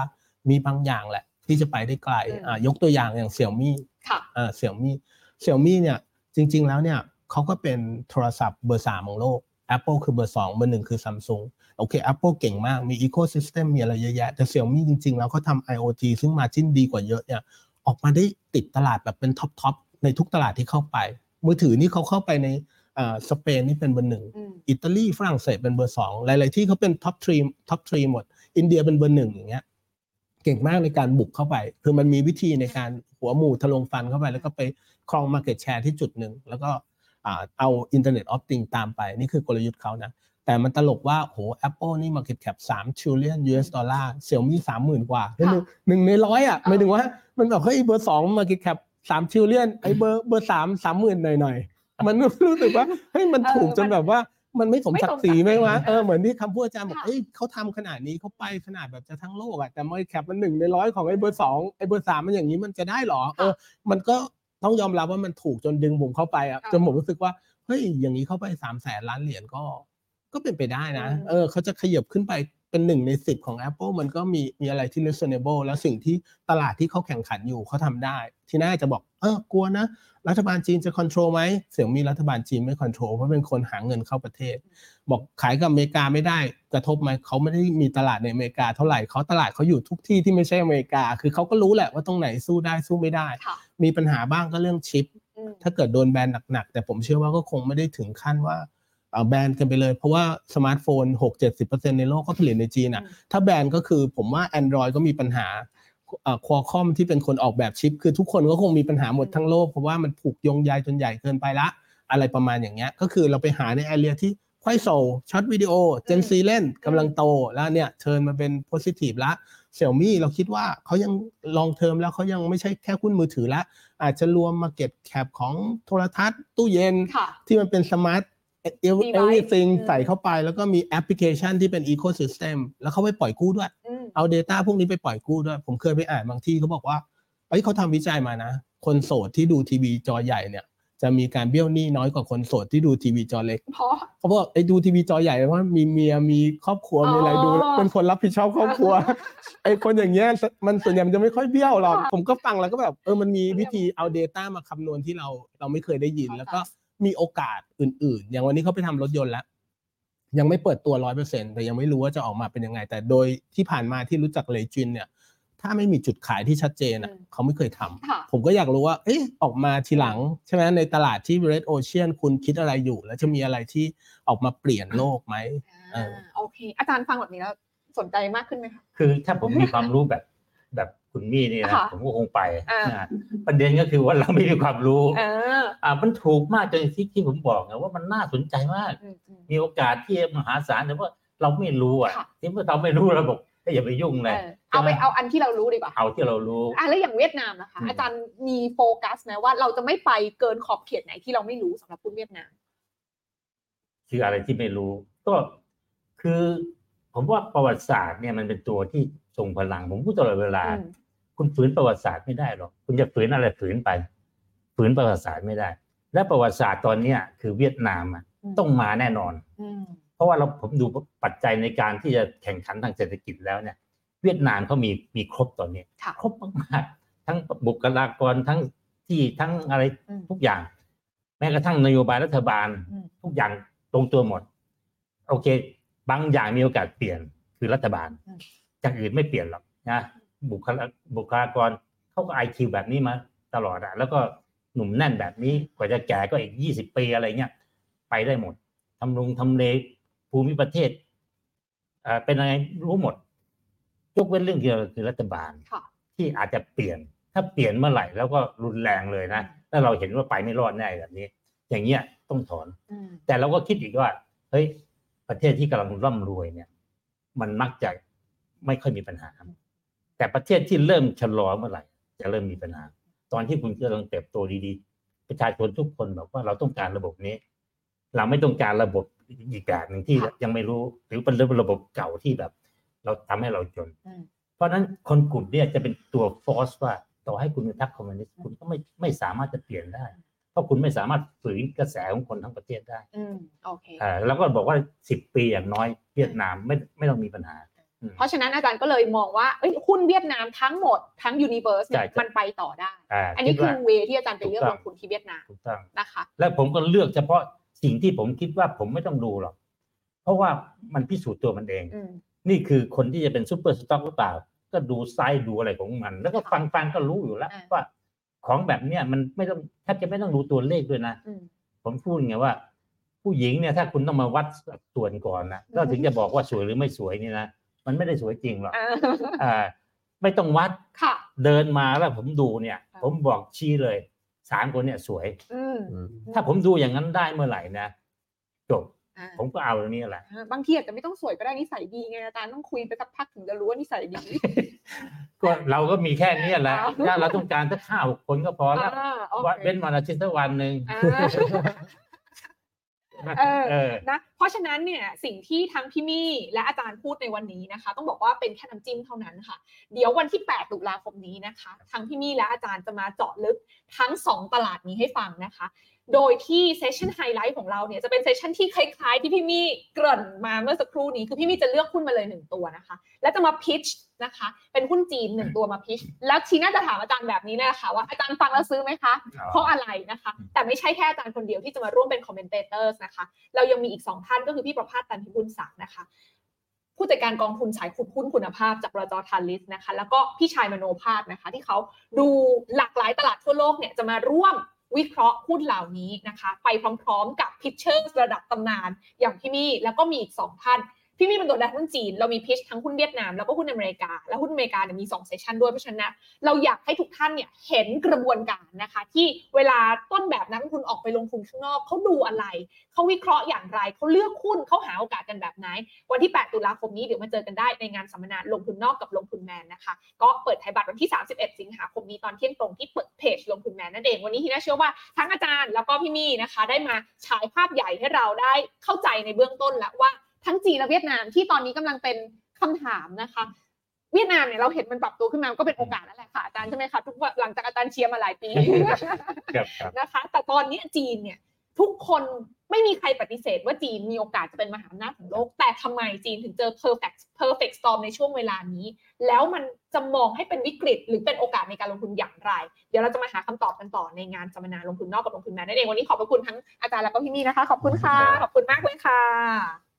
มีบางอย่างแหละ ที่จะไปได้ไกลอืมอ่ายกตัวอย่างอย่างเสี่ยวมี่ค่ะอ่าเสี่ยวมี่เสี่ยวมี่เนี่ยจริง ๆ แล้วเนี่ย เขาก็เป็นโทรศัพท์เบอร์สามของโลก Apple คือเบอร์สองเบอร์หนึ่งคือ Samsung โอเค Apple เก่งมากมี Ecosystem มีอะไรเยอะแยะ แต่เสี่ยวมี่จริงๆ แล้วเขาทำ IoT ซึ่ง margin ดีกว่าเยอะเนี่ยออกมาได้ติดตลาดแบบเป็น top top ในทุกตลาดที่เข้าไป มือถือนี่เขาเข้าไปในอ่าสเปนนี่เป็นเบอร์หนึ่งอืมอิตาลีฝรั่งเศสเป็นเบอร์สองหลายๆที่เขาเป็น top three top three หมด อินเดียเป็นเบอร์หนึ่งอย่างเงี้ยเก่งมากในการบุกเข้าไป คือมันมีวิธีในการหัวหมูทะลวงฟันเข้าไป แล้วก็ไปครอง market share ที่จุดหนึ่งแล้วก็อ่า เอา internet offering ตามไป นี่คือกลยุทธ์เขานะ แต่มันตลกว่าโห Apple นี่ Market Cap 3 trillion US ดอลลาร์เสี่ยวมี่สามหมื่นกว่าหนึ่งหนึ่งในร้อยอะหมายถึงว่ามันแบบเฮ้ยเบอร์สอง Market Cap สาม trillion ไอ้เบอร์เบอร์สามสามหมื่นหน่อยๆมันรู้สึกว่าเฮ้ยมันถูกจนแบบว่ามันไม่สมศักดิ์ศรีไหมวะเออเหมือนที่คำพูดอาจารย์บอกค่ะเอ้ยเขาทำขนาดนี้เขาไปขนาดแบบจะทั้งโลกอะแต่ Market Cap มันหนึ่งในร้อยของไอ้เบอร์สองไอ้เบอร์สามมันอย่างนี้มันจะได้เหรอเออมันก็ ต้องยอมรับว่ามันถูกจนดึงผมเข้าไปอะค่ะจนผมรู้สึกว่าเฮ้ยอย่างนี้เข้าไปสามแสนล้านเหรียญก็ ก็เป็นไปได้นะอืมเออเขาจะขยับขึ้นไป เป็นหนึ่งในสิบของ Apple มันก็มีมีอะไรที่ reasonable แล้วสิ่งที่ตลาดที่เขาแข่งขันอยู่เขาทำได้ ที่น่าจะบอกเออกลัวนะ รัฐบาลจีนจะ control ไหมเสี่ยงมีรัฐบาลจีนไม่ control เพราะเป็นคนหาเงินเข้าประเทศ บอกขายกับอเมริกาไม่ได้กระทบไหมเขาไม่ได้มีตลาดในอเมริกาเท่าไหร่เขาตลาดเขาอยู่ทุกที่ที่ไม่ใช่อเมริกา คือเขาก็รู้แหละว่าตรงไหนสู้ได้สู้ไม่ได้ค่ะมีปัญหาบ้างก็เรื่องชิปอืมถ้าเกิดโดนแบนหนักๆแต่ผมเชื่อว่าก็คงไม่ได้ถึงขั้นว่าเอ่อ แบนกันไปเลย เพราะว่าสมาร์ทโฟน 6-70%ในโลกก็ผลิตในจีนอะอืมถ้าแบนก็คือผมว่า Android ก็มีปัญหา Qualcomm ที่เป็นคนออกแบบชิป คือทุกคนก็คงมีปัญหาหมดทั้งโลก เพราะว่ามันผูกโยงใยจนใหญ่เกินไปละ อะไรประมาณอย่างเงี้ย ก็คือเราไปหาใน area ที่ Kuaishou short video Gen Z เล่นกำลังโตแล้วเนี่ยเชิญมาเป็น positive ละเสี่ยวมี่เราคิดว่าเขายัง long term แล้วเขายังไม่ใช่แค่หุ้นมือถือละอาจจะรวม market cap ของโทรทัศน์ ตู้เย็นค่ะที่มันเป็นสมาร์ท Device everything อืม ใส่เข้าไปแล้วก็มีแอปพลิเคชันที่เป็น ecosystem แล้วเขาไปปล่อยกู้ด้วย อืม เอา Data พวกนี้ไปปล่อยกู้ด้วย ผมเคยไปอ่านบางที่เขาบอกว่าเอ้ยเขาทำวิจัยมานะ คนโสดที่ดูทีวีจอใหญ่เนี่ยจะมีการเบี้ยวหนี้น้อยกว่าคนโสดที่ดูทีวีจอเล็ก เพราะ เขาบอกไอ้ดูทีวีจอใหญ่เพราะมีเมียมีครอบครัวมีอะไรอ๋อดูแล้วเป็นคนรับผิดชอบครอบครัว ไอ้คนอย่างเงี้ยมันส่วนใหญ่มันจะไม่ค่อยเบี้ยวหรอก ค่ะผมก็ฟังแล้วก็แบบเออมันมีวิธีเอา Data มาคำนวณที่เราเราไม่เคยได้ยินเข้าใจแล้วก็ มีโอกาสอื่น ๆ อย่างวันนี้เขาไปทำรถยนต์แล้ว ยังไม่เปิดตัวร้อยเปอร์เซ็นแต่ยังไม่รู้ว่าจะออกมาเป็นยังไง แต่โดยที่ผ่านมาที่รู้จักเลจินเนี่ย ถ้าไม่มีจุดขายที่ชัดเจนอะอืมเขาไม่เคยทำค่ะผมก็อยากรู้ว่า เอ๊ะออกมาทีหลัง ใช่ไหมในตลาดที่ Red Ocean คุณคิดอะไรอยู่ แล้วจะมีอะไรที่ออกมาเปลี่ยนโลกไหมเออ่าอโอเค อาจารย์ฟังแบบนี้แล้วสนใจมากขึ้นไหมคะคือถ้าผมมีความรู้แบบแบบ คุณมี่นี่นะค่ะผมก็คงไปอ่านะประเด็นก็คือว่าเราไม่มีความรู้เอออ่ามันถูกมากจนที่ที่ผมบอกไงว่ามันน่าสนใจมากอืมอืมมีโอกาสที่มหาศาลแต่ว่าเราไม่รู้อะค่ะที่เมื่อเราไม่รู้เราบอกก็อย่าไปยุ่งเลยเออเอาไปเอาอันที่เรารู้ดีกว่า เอาที่เรารู้อะแล้วอย่างเวียดนามนะคะอืมอาจารย์มีโฟกัสไหมว่าเราจะไม่ไปเกินขอบเขตไหนที่เราไม่รู้สำหรับหุ้นเวียดนาม คืออะไรที่ไม่รู้ ก็คือ ผมว่าประวัติศาสตร์เนี่ยมันเป็นตัวที่ทรงพลัง ผมพูดตลอดเวลาอืม คุณฝืนประวัติศาสตร์ไม่ได้หรอกคุณจะฝืนอะไรฝืนไป ฝืนประวัติศาสตร์ไม่ได้ และประวัติศาสตร์ตอนเนี้ยคือเวียดนามอะต้องมาแน่นอนอืมเพราะว่าเราผมดูปัจจัยในการที่จะแข่งขันทางเศรษฐกิจแล้วเนี่ย เวียดนามเขามีมีครบตอนนี้ค่ะครบมากๆทั้งบุคลากรทั้งที่ทั้งอะไรอืมทุกอย่าง แม้กระทั่งนโยบายรัฐบาลอืมทุกอย่างตรงตัวหมด โอเค บางอย่างมีโอกาสเปลี่ยนคือรัฐบาลอืมจากอื่นไม่เปลี่ยนหรอกนะ บุคลาบุคลากรเขาก็ไอคิวแบบนี้มาตลอดอะแล้วก็หนุ่มแน่นแบบนี้กว่าจะแก่ก็อีกยี่สิบปีอะไรเงี้ยไปได้หมดทำลงทำเลภูมิประเทศเอ่อเป็นอะไรรู้หมดยกเว้นเรื่องเดียวคือรัฐบาลค่ะที่อาจจะเปลี่ยนถ้าเปลี่ยนเมื่อไหร่แล้วก็รุนแรงเลยนะถ้าเราเห็นว่าไปไม่รอดแน่แบบนี้ อย่างเงี้ยต้องถอนอืมแต่เราก็คิดอีกว่าเฮ้ยประเทศที่กำลังร่ำรวยเนี่ย มันมักจะไม่ค่อยมีปัญหา แต่ประเทศที่เริ่มชะลอเมื่อไหร่ จะเริ่มมีปัญหา ตอนที่คุณกำลังเติบโตดีๆ ประชาชนทุกคนบอกว่าเราต้องการระบบนี้ เราไม่ต้องการระบบอีกแบบหนึ่งที่ค่ะยังไม่รู้ หรือเป็นระบบเก่าที่แบบ เราทำให้เราจนอืมเพราะฉะนั้นคนกลุ่มเนี่ยจะเป็นตัว force ว่าต่อให้คุณเป็นพรรคคอมมิวนิสต์คุณก็ไม่ไม่สามารถจะเปลี่ยนได้ เพราะคุณไม่สามารถฝืนกระแสของคนทั้งประเทศได้ อืมโอเคอ่าแล้วก็บอกว่าสิบปีอย่างน้อยเวียดนามไม่ไม่ต้องมีปัญหาอืม เพราะฉะนั้นอาจารย์ก็เลยมองว่าเอ้ยหุ้นเวียดนามทั้งหมดทั้ง universe เนี่ยใช่ใช่มันไปต่อได้อ่าอันนี้คิดคือว่าเวที่อาจารย์ไปเลือกถูกต้องลงทุนที่เวียดนามถูกต้องนะคะ แล้วผมก็เลือกเฉพาะสิ่งที่ผมคิดว่าผมไม่ต้องดูหรอก เพราะว่ามันพิสูจน์ตัวมันเองอืมนี่คือคนที่จะเป็น super stock หรือเปล่า ก็ดูไซส์ดูอะไรของมัน แล้วก็ค่ะฟังฟังก็รู้อยู่แล้วอ่าว่าของแบบเนี้ยมันไม่ต้องแทบจะไม่ต้องดูตัวเลขด้วยนะอืมผมพูดไงว่า ผู้หญิงเนี่ยถ้าคุณต้องมาวัดสัดส่วนก่อนนะอืมแล้วถึงจะบอกว่าสวยหรือไม่สวยนี่นะ มันไม่ได้สวยจริงหรอกอ่าอ่าไม่ต้องวัดค่ะเดินมาแล้วผมดูเนี่ยค่ะผมบอกชี้เลยสามคนเนี่ยสวยอืมถ้าผมดูอย่างนั้นได้เมื่อไหร่นะจบอ่าผมก็เอาตรงนี้แหละอ่าบางทีอาจจะไม่ต้องสวยก็ได้นิสัยดีไงอาจารย์ต้องคุยไปสักพักถึงจะรู้ว่านิสัยดีก็เราก็มีแค่นี้แหละอ๋อถ้าเราต้องการสักห้าหกคนก็พอแล้วอ่าโอว่าเคเว้นวันอาทิตย์สักวันหนึ่งอ่า เออเออนะเพราะฉะนั้นเนี่ยสิ่งที่ทั้งพี่มี่และอาจารย์พูดในวันนี้นะคะ ต้องบอกว่าเป็นแค่น้ำจิ้มเท่านั้นค่ะ เดี๋ยววันที่ 8 ตุลาคมนี้นะคะ ทั้งพี่มี่และอาจารย์จะมาเจาะลึกทั้ง 2 ตลาดนี้ให้ฟังนะคะ โดยที่ session highlight ของเราเนี่ยจะเป็น session ที่คล้ายๆ ที่พี่มี่เกริ่นมาเมื่อสักครู่นี้คือพี่มี่จะเลือกหุ้นมาเลยหนึ่งตัวนะคะ แล้วจะมา pitch นะคะ เป็นหุ้นจีนหนึ่งตัวมา pitch แล้วทีน่าจะถามอาจารย์แบบนี้เลยค่ะว่าอาจารย์ฟังแล้วซื้อไหมคะ เพราะอะไรนะคะ แต่ไม่ใช่แค่อาจารย์คนเดียวที่จะมาร่วมเป็น commentator นะคะ เรายังมีอีกสองท่านก็คือพี่ประภาสตันพิบูลย์ศักดิ์นะคะผู้จัดการกองทุนสายขุดหุ้นคุณภาพจากบลจ.ทาลิสนะคะ แล้วก็พี่ชายมโนภาสนะคะ ที่เขาดูหลากหลายตลาดทั่วโลกเนี่ยจะมาร่วม วิเคราะห์หุ้นเหล่านี้นะคะ ไปพร้อมๆ กับ pitcher ระดับตำนาน อย่างพี่มี่แล้วก็มีอีกสองท่าน พี่มี่เป็นตัวแทนหุ้นจีน เรามี pitch ทั้งหุ้นเวียดนาม แล้วก็หุ้นอเมริกา แล้วหุ้นอเมริกาเนี่ยมี2 session ด้วยเพราะฉะนั้น เราอยากให้ทุกท่านเนี่ยเห็นกระบวนการนะคะ ที่เวลาต้นแบบนักลงทุนออกไปลงทุนข้างนอกเขาดูอะไร เขาวิเคราะห์อย่างไรเขาเลือกหุ้นเขาหาโอกาสกันแบบไหน วันที่ 8 ตุลาคมนี้เดี๋ยวมาเจอกันได้ในงานสัมมนาลงทุนนอกกับลงทุนแมนนะคะ ก็เปิดไทยบัตรวันที่ 31 สิงหาคมนี้ตอนเที่ยงตรงที่เปิดเพจลงทุนแมนนั่นเองวันนี้ที่น่าเชื่อว่าทั้งอาจารย์แล้วก็พี่มี่นะคะ ได้มาฉายภาพใหญ่ให้เราได้เข้าใจในเบื้องต้นแล้วว่า ทั้งจีนและเวียดนามที่ตอนนี้กำลังเป็นคำถามนะคะ เวียดนามเนี่ยเราเห็นมันปรับตัวขึ้นมาก็เป็นโอกาสนั่นแหละค่ะอาจารย์ใช่ไหมคะทุกวันหลังจากอาจารย์เชียร์มาหลายปีครับครับนะคะ แต่ตอนนี้จีนเนี่ยทุกคนไม่มีใครปฏิเสธว่าจีนมีโอกาสจะเป็นมหาอำนาจของโลก แต่ทำไมจีนถึงเจอ perfect perfect storm ในช่วงเวลานี้ แล้วมันจะมองให้เป็นวิกฤต หรือเป็นโอกาสในการลงทุนอย่างไร เดี๋ยวเราจะมาหาคำตอบกันต่อในงานสัมมนาลงทุนนอกกับลงทุนในนั่นเองวันนี้ขอบพระคุณทั้งอาจารย์แล้วก็พี่มี่นะคะ ขอบคุณค่ะ ขอบคุณมากเลยค่ะ